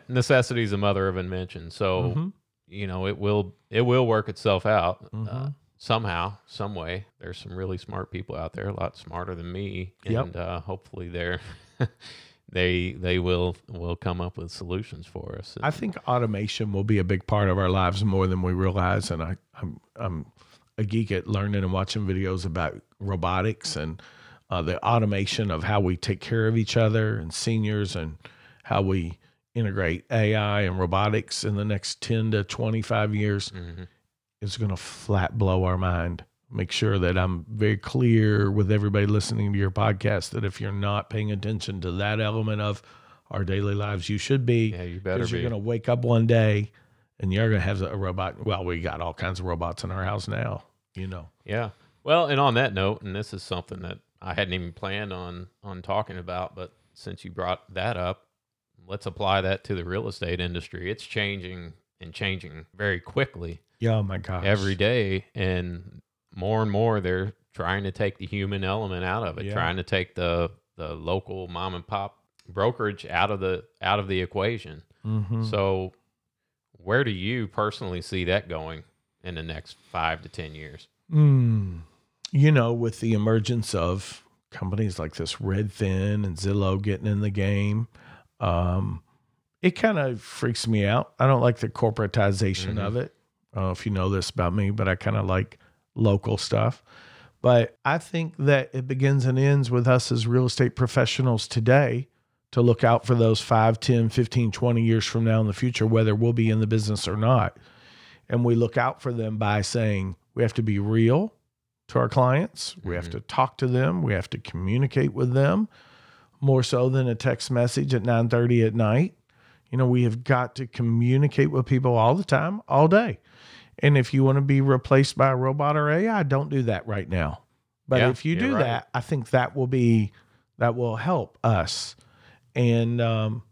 necessity is the mother of invention. So
Mm-hmm.
you know, it will it will work itself out uh,
Mhm.
somehow, some way. There's some really smart people out there, a lot smarter than me,
Yep.
and uh, hopefully they're they they will will come up with solutions for us.
I think automation will be a big part of our lives more than we realize. And I, I'm, I'm a geek at learning and watching videos about robotics and uh, the automation of how we take care of each other and seniors and how we integrate AI and robotics in the next 10 to 25 years
Mhm.
is going to flat blow our mind. Make sure that I'm very clear with everybody listening to your podcast that if you're not paying attention to that element of our daily lives, you should be
yeah, you better
because
be.
you're going to wake up one day and you're going to have a robot. Well, we got all kinds of robots in our house now, you know.
Yeah. Well, and on that note, and this is something that I hadn't even planned on on talking about, but since you brought that up, let's apply that to the real estate industry. It's changing and changing very quickly
Yeah, oh my gosh.
every day, and more and more they're trying to take the human element out of it,
Yeah.
trying to take the the local mom and pop brokerage out of the out of the equation.
Mhm.
So, where do you personally see that going in the next five to ten years?
Mm. You know, with the emergence of companies like this Redfin and Zillow getting in the game, um, it kind of freaks me out. I don't like the corporatization
Mhm.
of it. I don't know if you know this about me, but I kind of like local stuff. But I think that it begins and ends with us as real estate professionals today to look out for those 5, 10, 15, 20 years from now in the future, whether we'll be in the business or not. And we look out for them by saying we have to be real to our clients. We have
Mhm.
to talk to them. We have to communicate with them more so than a text message at 9:30 at night. You know, we have got to communicate with people all the time, all day. And if you want to be replaced by a robot or AI, don't do that right now. But
Yeah,
if you do
right.
that, I think that will be that will help us. And um,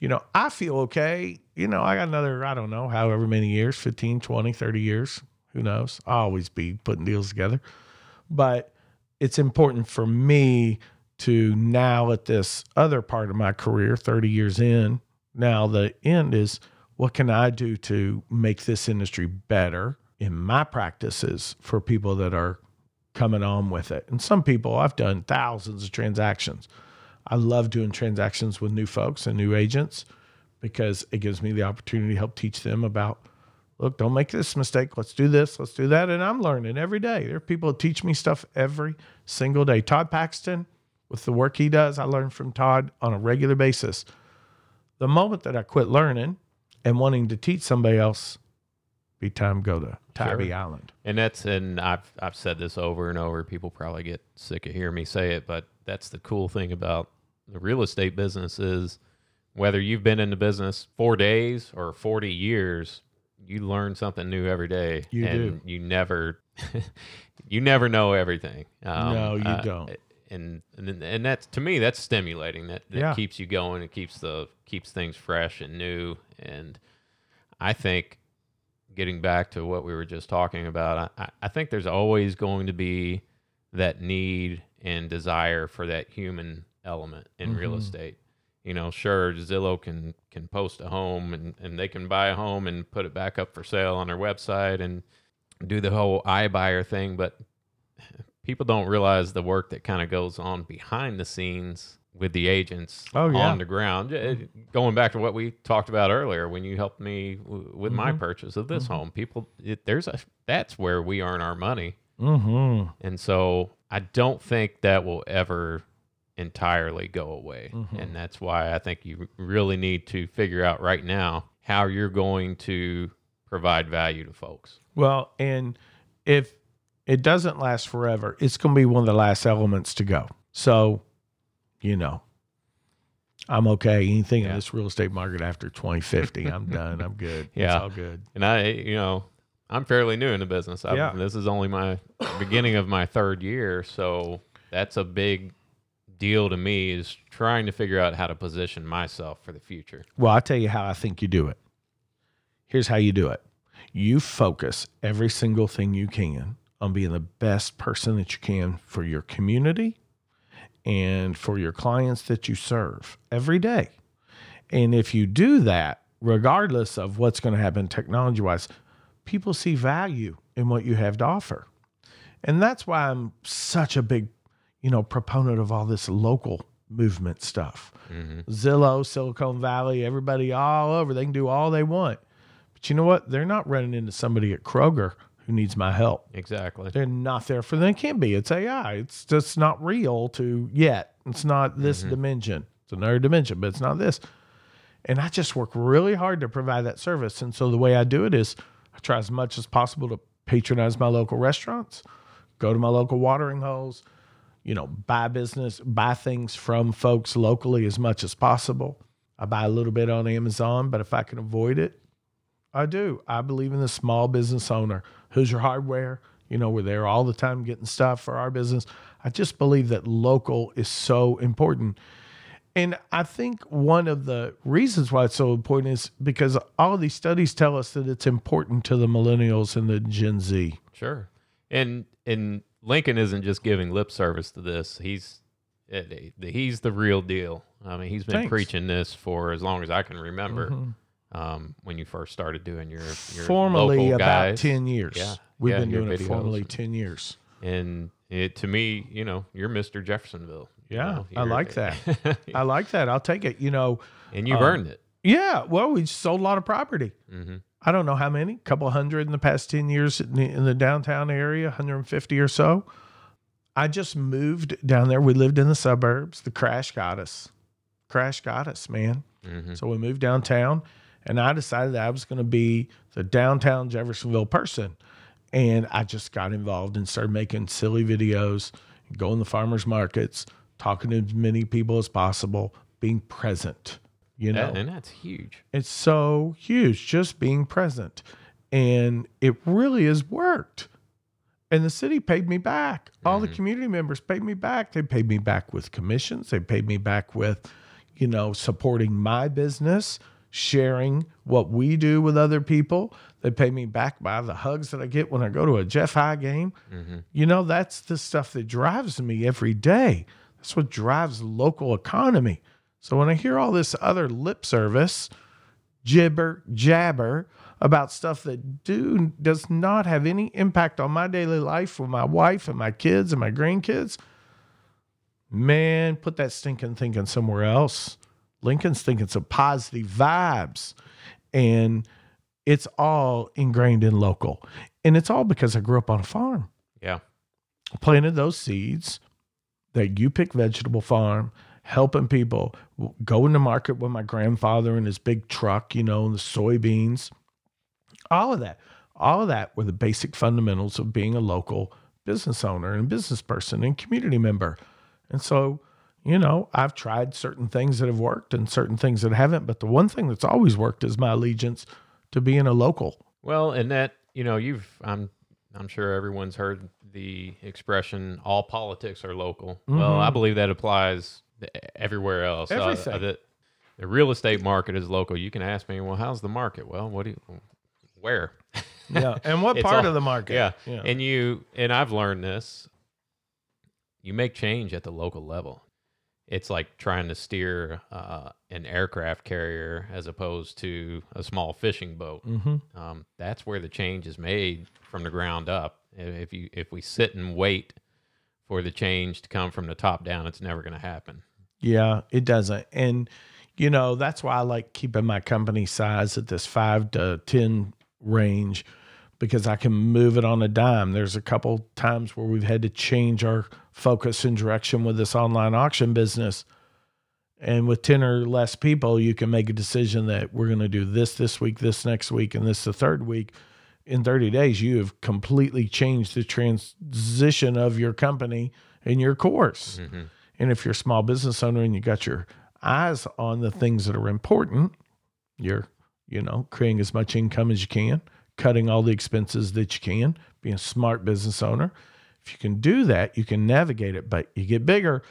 you know, I feel okay. You know, I got another, I don't know, however many years 15, 20, 30 years. Who knows? I'll always be putting deals together. But it's important for me to now at this other part of my career, 30 years in, now the end is what can I do to make this industry better in my practices for people that are coming on with it? And some people, I've done thousands of transactions. I love doing transactions with new folks and new agents because it gives me the opportunity to help teach them about look, don't make this mistake. Let's do this. Let's do that. And I'm learning every day. There are people that teach me stuff every single day. Todd Paxton, with the work he does, I learn from Todd on a regular basis. The moment that I quit learning and wanting to teach somebody else, be time to go to Tybee
Sure.
Island.
And that's and I've I've said this over and over. People probably get sick of hearing me say it, but that's the cool thing about the real estate business is whether you've been in the business four days or forty years, you learn something new every day.
You
and
do.
You never you never know everything. Um,
No, you
uh,
don't.
And and and that's to me that's stimulating. That, that
Yeah.
keeps you going. It keeps the keeps things fresh and new. And I think getting back to what we were just talking about, I, I think there's always going to be that need and desire for that human element in real
Mhm.
estate. You know, sure, Zillow can can post a home and, and they can buy a home and put it back up for sale on their website and do the whole iBuyer thing, but people don't realize the work that kind of goes on behind the scenes with the agents
Oh, yeah.
on the ground. Going back to what we talked about earlier, when you helped me w- with my
Mhm.
purchase of this
Mhm.
home, people, it, there's a that's where we earn our money
Mm-hmm.
And so I don't think that will ever entirely go away.
Mhm.
And that's why I think you really need to figure out right now how you're going to provide value to folks.
Well, and if it doesn't last forever, it's going to be one of the last elements to go. So, you know, I'm okay. Anything in this real estate market after 2050, I'm done. I'm good.
Yeah.
It's all good.
And I, you know, I'm fairly new in the business. I've,
Yeah.
This is only my beginning of my third year. So that's a big deal to me is trying to figure out how to position myself for the future.
Well, I'll tell you how I think you do it. Here's how you do it you focus every single thing you can on being the best person that you can for your community and for your clients that you serve every day. And if you do that, regardless of what's going to happen technology wise, people see value in what you have to offer. And that's why I'm such a big, you know, proponent of all this local movement stuff.
hmm
Zillow, Silicon Valley, everybody all over. They can do all they want. But you know what? They're not running into somebody at Kroger who needs my help.
Exactly.
They're not there for them. It can't be. It's AI. It's just not real to yet. It's not this mm-hmm. dimension. It's another dimension, but it's not this. And I just work really hard to provide that service. And so the way I do it is I try as much as possible to patronize my local restaurants, go to my local watering holes, you know, buy business, buy things from folks locally as much as possible. I buy a little bit on Amazon, but if I can avoid it, I do. I believe in the small business owner. Who's your hardware? You know, we're there all the time getting stuff for our business. I just believe that local is so important. And I think one of the reasons why it's so important is because all these studies tell us that it's important to the millennials and the Gen Z.
Sure. And and Lincoln isn't just giving lip service to this. He's eh, he's the real deal. I mean, he's been
Thanks.
preaching this for as long as I can remember.
Mhm.
Um, when you first started doing your your
Formally, about
guys.
10 years.
Yeah.
We've
Yeah,
been doing it formally 10 years.
and it, to me, you know, you're Mr. Jeffersonville. you
Yeah,
know,
I like that. I like that. I'll take it. You know,
and you've
Um,
earned it.
yeah, well, we sold a lot of property.
hmm
I don't know how many, couple hundred in the past 10 years in the, in the downtown area, 150 or so. I just moved down there. We lived in the suburbs. The crash got us. Crash got us, man.
hmm
So we moved downtown and I decided that I was going to be the downtown Jeffersonville person. And I just got involved and started making silly videos, going to farmers markets, talking to as many people as possible, being present. You know,
and that's huge.
it's so huge just being present. And it really has worked. And the city paid me back. All the
Mhm.
community members paid me back. They paid me back with commissions. They paid me back with, you know, supporting my business, sharing what we do with other people. They pay me back by the hugs that I get when I go to a Jeff High game.
hmm
You know, that's the stuff that drives me every day. That's what drives local economy. So when I hear all this other lip service, gibber, jabber about stuff that do does not have any impact on my daily life with my wife and my kids and my grandkids, man, put that stinking thinking somewhere else. Lincoln's thinking some positive vibes. And it's all ingrained in local. And it's all because I grew up on a farm
Yeah.
planted those seeds that you pick vegetable farm helping people go going to market with my grandfather in his big truck you know and the soybeans all of that all of that were the basic fundamentals of being a local business owner and business person and community member and so you know i've tried certain things that have worked and certain things that haven't but the one thing that's always worked is my allegiance to being a local
Well, and that you know, you've I'm I'm sure everyone's heard the expression "all politics are local." Well, I
Mhm.
believe that applies everywhere else. Uh,
Everything.
the, the real estate market is local. You can ask me, well, how's the market? Well, what do you where?
yeah and what part
all-
of the market
Yeah.
yeah
And you and I've learned this. You make change at the local level. It's like trying to steer uh, an aircraft carrier as opposed to a small fishing boat.
mm-hmm.
Um, that's where the change is made from the ground up. If you if we sit and wait for the change to come from the top down, it's never going to happen.
Yeah, it doesn't. And you know, that's why I like keeping my company size at this 5 to 10 range because I can move it on a dime. There's a couple times where we've had to change our focus and direction with this online auction business. And with 10 or less people, you can make a decision that we're going to do this this week, this next week, and this the third week. In 30 days, you have completely changed the transition of your company and your course.
Mm-hmm.
And if you're a small business owner and you got your eyes on the things that are important, you're, you know, creating as much income as you can, cutting all the expenses that you can, being a smart business owner. If you can do that, you can navigate it, but you get bigger.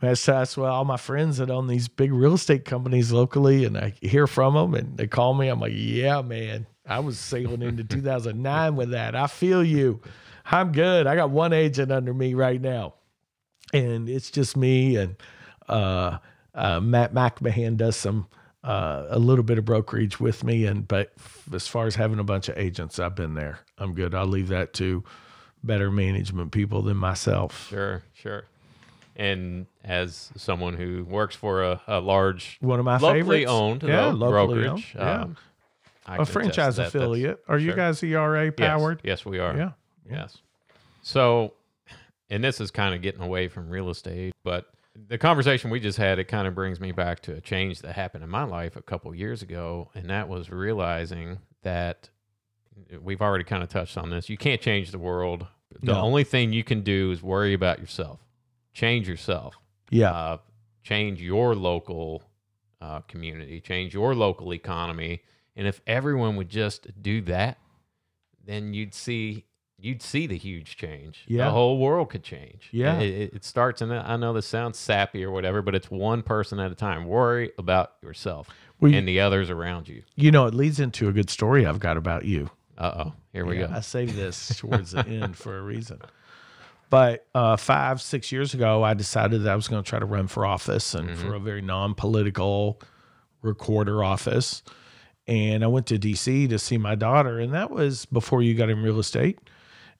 That's, that's why all my friends that own these big real estate companies locally, and I hear from them and they call me. I'm like, yeah, man, I was sailing into 2009 with that. I feel you. I'm good. I got one agent under me right now, and it's just me and uh, uh, Matt McMahon does some uh, a little bit of brokerage with me, and but as far as having a bunch of agents, I've been there. I'm good. I'll leave that to better management people than myself.
Sure, sure. And as someone who works for a, a large,
One of my
locally
favorites.
owned
yeah, locally
brokerage,
owned. Yeah.
um,
a franchise
that. That's-
affiliate. Are you
sure.
guys ERA
Yes,
powered?
Yes, we are.
Yeah.
Yes. So, and this is kind of getting away from real estate, but the conversation we just had, it kind of brings me back to a change that happened in my life a couple years ago. And that was realizing that we've already kind of touched on this. You can't change the world. The
No.
only thing you can do is worry about yourself, change yourself,
Yeah.
uh, change your local uh, community, change your local economy. And if everyone would just do that, then you'd see you'd see the huge change.
Yeah.
the whole world could change.
Yeah.
it, it- starts. And I know this sounds sappy or whatever, but it's one person at a time. Worry about yourself
Well,
and the others around you.
you know, it leads into a good story I've got about you.
Uh oh, here we
Yeah,
go.
I saved this towards the end for a reason. But uh, five, six years ago, I decided that I was going to try to run for office and for a very non political recorder office. And I went to DC to see my daughter, and that was before you got in real estate.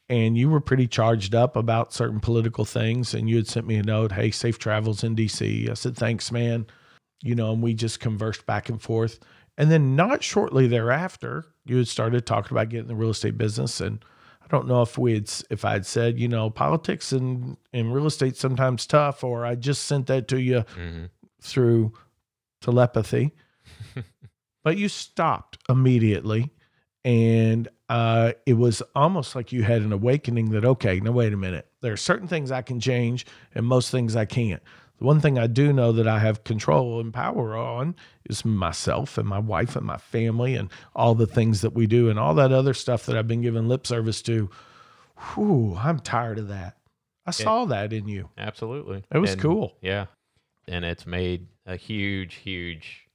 And you were pretty charged up about certain political things. And you had sent me a note, hey, safe travels in DC. I said, thanks, man. You know, and we just conversed back and forth. And then not shortly thereafter, you had started talking about getting the real estate business. And I don't know if we had, if I'd said, you know, politics and, and real estate sometimes tough, or I just sent that to you
hmm
through telepathy. but you stopped immediately. And uh, it was almost like you had an awakening that, okay, now wait a minute. There are certain things I can change and most things I can't. The one thing I do know that I have control and power on is myself and my wife and my family and all the things that we do and all that other stuff that I've been giving lip service to. Whew, I'm tired of that. I saw that in you.
Absolutely,
It was
And-
cool.
Yeah, and it's made a huge, huge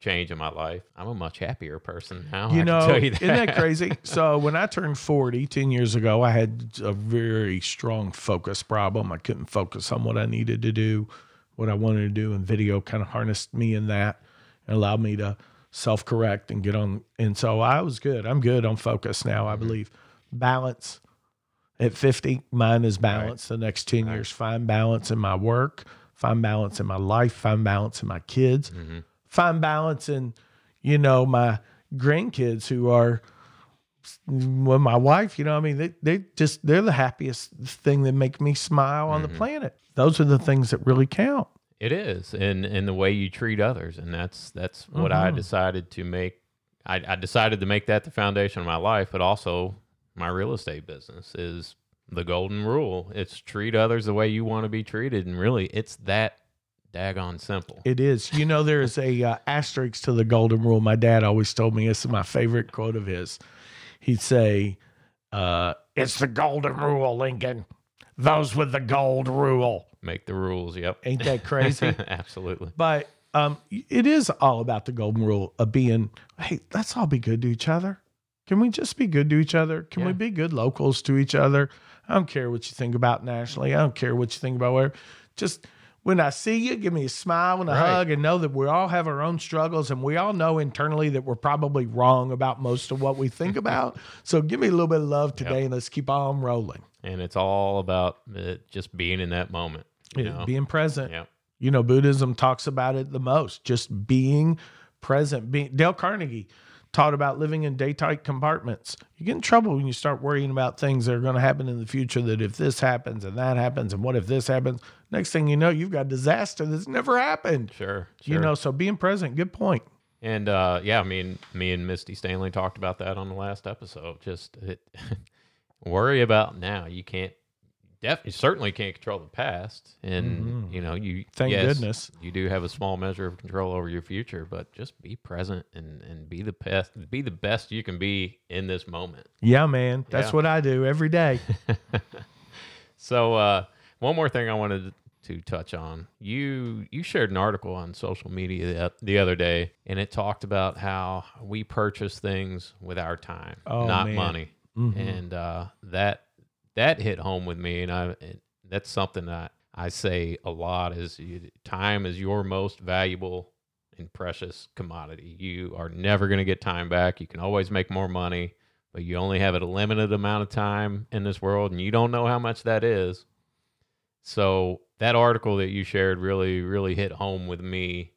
change in my life. I'm a much happier person now. I
you
can
know,
tell you that.
isn't that crazy? So when I turned 40, 10 years ago, I had a very strong focus problem. I couldn't focus on what I needed to do, what I wanted to do, and video kind of harnessed me in that and allowed me to self correct and get on. And so I was good. I'm good on focus now, I believe. Balance at 50, mine is balance. The next 10 years, find balance in my work, find balance in my life, find balance in my kids
hmm
find balance in, you know, my grandkids who are with my wife, you know, I mean, they, they just, they're the happiest thing that make me smile on the planet. Those are the things that really count.
It is, and and the way you treat others, and that's that's what I
Mhm.
decided to make. I, I decided to make that the foundation of my life, but also my real estate business is the golden rule. It's treat others the way you want to be treated, and really, it's that daggone simple.
It is. You know, there is a uh, asterisk to the golden rule. My dad always told me this is my favorite quote of his. He'd say, uh, "It's the golden rule, Lincoln. Those with the gold rule."
Make the rules. Yep.
Ain't that crazy?
Absolutely.
but um, it is all about the golden rule of being. Hey, let's all be good to each other. Can we just be good to each other? Can we be good locals to each other? I don't care what you think about nationally. I don't care what you think about where. Just when I see you, give me a smile and a
Right.
hug, and know that we all have our own struggles, and we all know internally that we're probably wrong about most of what we think about. So give me a little bit of love today, and let's keep on rolling.
And it's all about uh, just being in that moment. You know?
Being present.
Yeah.
You know, Buddhism talks about it the most, just being present. Being Dale Carnegie taught about living in day tight compartments. You get in trouble when you start worrying about things that are going to happen in the future. That if this happens and that happens, and what if this happens? Next thing you know, you've got disaster that's never happened.
Sure,
You know, so being present, good point.
And uh, yeah, I mean, me and Misty Stanley talked about that on the last episode. Just it, worry about now. You can't, definitely, certainly can't control the past, and you know, you
Mm-hmm. Thank
yes,
goodness.
you do have a small measure of control over your future, but just be present and and be the best, be the best you can be in this moment.
Yeah, man. That's
Yeah.
what I do every day.
So uh, one more thing I wanted to touch on. You you shared an article on social media the, the other day, and it talked about how we purchase things with our time,
Oh,
not
man.
money,
Mhm.
and uh, that that hit home with me, and I and that's something that I say a lot is you, time is your most valuable and precious commodity. You are never going to get time back. You can always make more money, but you only have a limited amount of time in this world, and you don't know how much that is. So that article that you shared really, really hit home with me,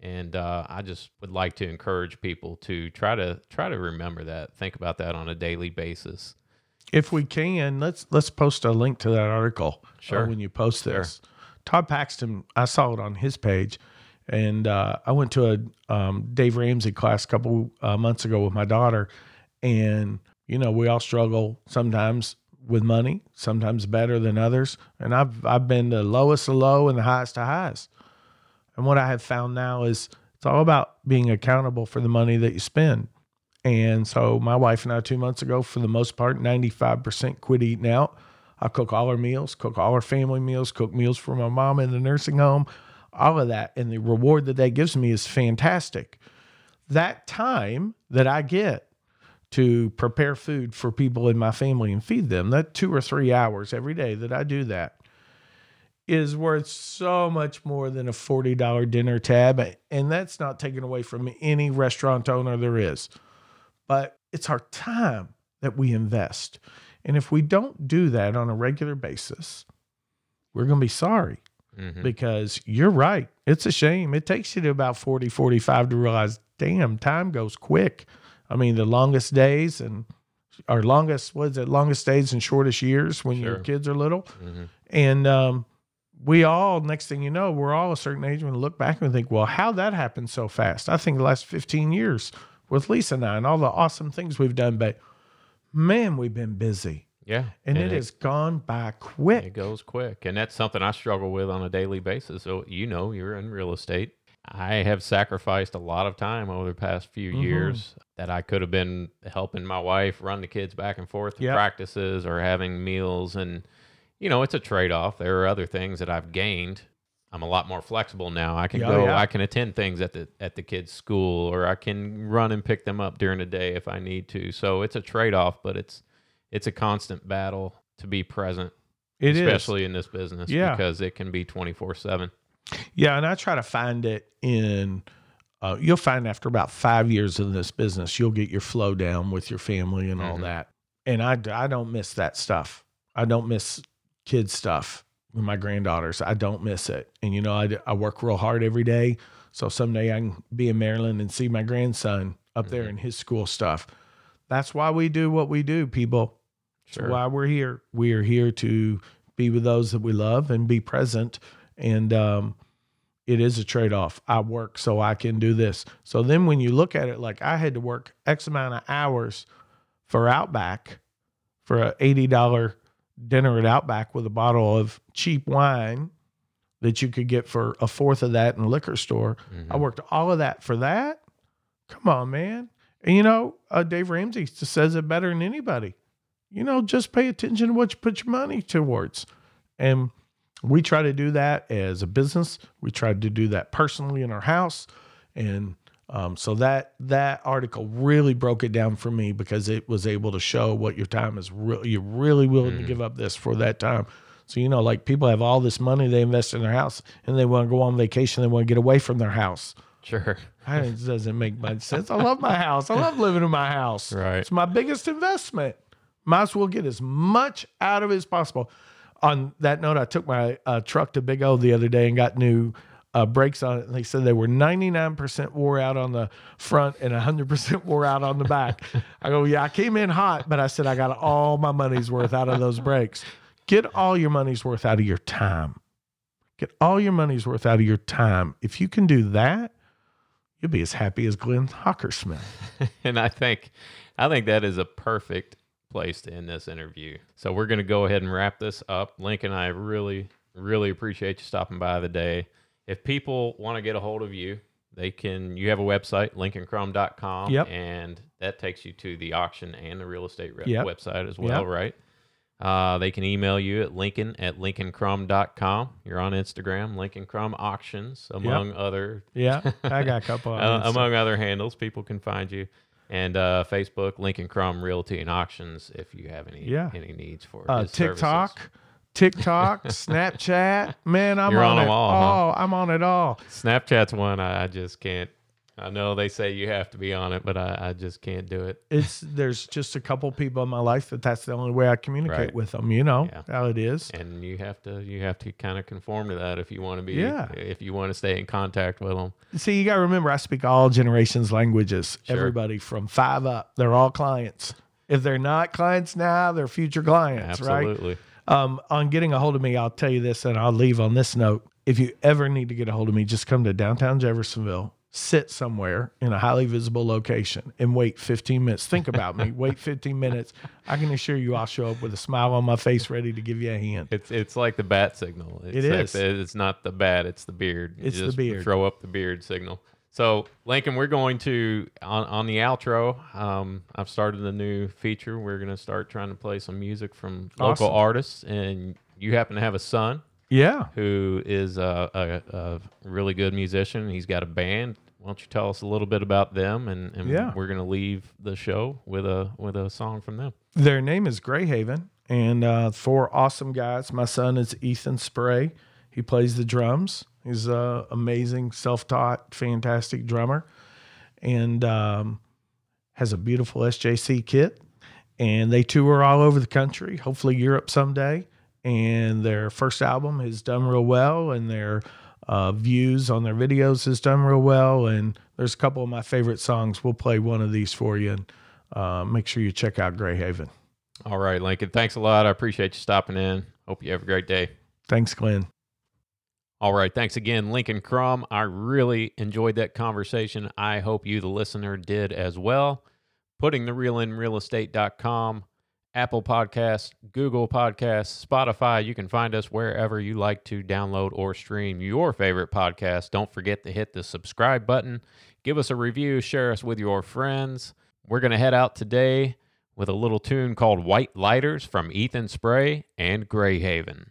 and uh, I just would like to encourage people to try to try to remember that, think about that on a daily basis.
If we can, let's let's post a link to that article. uh,
Sure.
when you post
Sure.
this, Todd Paxton, I saw it on his page, and uh, I went to a um, Dave Ramsey class a couple uh, months ago with my daughter, and you know we all struggle sometimes with money, sometimes better than others, and I've I've been the lowest of low and the highest of highs, and what I have found now is it's all about being accountable for the money that you spend. And so my wife and I two months ago, for the most part, 95% quit eating out. I cook all our meals, cook all our family meals, cook meals for my mom in the nursing home, all of that. And the reward that that gives me is fantastic. That time that I get to prepare food for people in my family and feed them, that two or three hours every day that I do that is worth so much more than a $40 dinner tab. And that's not taken away from any restaurant owner there is but it's our time that we invest. And if we don't do that on a regular basis, we're going to be sorry
Mhm.
because you're right. It's a shame. It takes you to about 40, 45 to realize, damn, time goes quick. I mean, the longest days and our longest, what is it, longest days and shortest years when your kids are little.
Mhm.
And um, we all, next thing you know, we're all a certain age when we look back and think, well, how that happened so fast? I think the last 15 years with Lisa and I and all the awesome things we've done, but man, we've been busy
Yeah,
and, it has gone by quick.
It goes quick. And that's something I struggle with on a daily basis. So, you know, you're in real estate. I have sacrificed a lot of time over the past few
Mhm.
years that I could have been helping my wife run the kids back and forth to
Yep.
practices or having meals. And, you know, it's a trade off. There are other things that I've gained. I'm a lot more flexible now. I can
Yeah,
go,
yeah.
I can attend things at the at the kids' school or I can run and pick them up during the day if I need to. So it's a trade off, but it's it's a constant battle to be present
It is.
especially in this business
Yeah.
because it can be 24 7
Yeah, and I try to find it in. Uh, you'll find after about five years in this business, you'll get your flow down with your family and all
Mhm.
that. And I, I don't miss that stuff. I don't miss kids stuff with my granddaughters. I don't miss it. And you know, I, I work real hard every day, so someday I can be in Maryland and see my grandson up there
Mhm.
in his school stuff. That's why we do what we do, people.
sure
That's why we're here. We are here to be with those that we love and be present. And um, it is a trade off. I work so I can do this. So then when you look at it, like I had to work X amount of hours for Outback for a $80 dinner at Outback with a bottle of cheap wine that you could get for a fourth of that in a liquor store. I
Mhm.
worked all of that for that. Come on, man. And you know, uh, Dave Ramsey says it better than anybody. You know, just pay attention to what you put your money towards. And we try to do that as a business. We tried to do that personally in our house. And um, so that that article really broke it down for me because it was able to show what your time is. Re- you're really willing to
Mhm.
give up this for that time. So you know, like people have all this money they invest in their house, and they want to go on vacation. They want to get away from their house.
sure
I- It doesn't make much sense. I love my house. I love living in my house.
Right.
It's my biggest investment. Might as well get as much out of it as possible. On that note, I took my uh, truck to Big O the other day and got new uh, brakes on it. And they said they were 99% wore out on the front and 100% wore out on the back. I go, yeah, I came in hot, but I said I got all my money's worth out of those brakes. Get all your money's worth out of your time. Get all your money's worth out of your time. If you can do that, you'll be as happy as Glenn Hockersmith.
and I think I think that is a perfect place to end this interview. So we're going to go ahead and wrap this up. Link and I really really appreciate you stopping by the day. If people want to get a hold of you, they can you have a website lincolncrum.com
Yep.
and that takes you to the auction and the real estate re-
Yep.
website as well,
Yep.
right? Uh, they can email you at lincoln at lincolncrum.com. You're on Instagram, Lincoln Crum Auctions, among other
Yeah, I got a couple.
uh, among other handles, people can find you. And uh, Facebook, Lincoln Crum Realty and Auctions, if you have any
Yeah.
any needs for
uh,
his services.
TikTok, Snapchat. Man, I'm
You're
on,
on
it
them all, huh?
I'm on it all.
Snapchat's one I I just can't. I know they say you have to be on it, but I, I just can't do it.
It's there's just a couple people in my life that that's the only way I communicate
Right.
with them. You know
Yeah.
how it is.
And you have to you have to kind of conform to that if you want to be
Yeah.
if you want to stay in contact with them.
See, you got to remember, I speak all generations' languages.
Sure.
Everybody from five up, they're all clients. If they're not clients now, they're future clients, right? Um, on getting a hold of me, I'll tell you this, and I'll leave on this note. If you ever need to get a hold of me, just come to downtown Jeffersonville, sit somewhere in a highly visible location, and wait 15 minutes. Think about me. Wait 15 minutes. I can assure you, I'll show up with a smile on my face, ready to give you a hand.
It's it's like the bat signal. It's
It is.
It's not the bat. It's the beard. You
It's the beard.
Throw up the beard signal. So Lincoln, we're going to on on the outro. Um, I've started a new feature. We're going to start trying to play some music from local
Awesome.
artists, and you happen to have a son
Yeah.
who is a, a, a really good musician. He's got a band. Why don't you tell us a little bit about them? And, and
Yeah.
we're going to leave the show with a with a song from them.
Their name is Greyhaven, and uh, four awesome guys. My son is Ethan Spray. He plays the drums. He's an amazing, self-taught, fantastic drummer, and um, has a beautiful SJC kit. And they tour all over the country, hopefully Europe someday. And their first album has done real well, and their uh, views on their videos has done real well. And there's a couple of my favorite songs. We'll play one of these for you, and uh, make sure you check out Greyhaven.
All right, Lincoln. Thanks a lot. I appreciate you stopping in. Hope you have a great day.
Thanks, Glenn.
All right. Thanks again, Lincoln Crum. I really enjoyed that conversation. I hope you, the listener, did as well. Putting the real in realestate.com, Apple Podcasts, Google Podcasts, Spotify. You can find us wherever you like to download or stream your favorite podcast. Don't forget to hit the subscribe button. Give us a review, share us with your friends. We're going to head out today with a little tune called White Lighters from Ethan Spray and Greyhaven.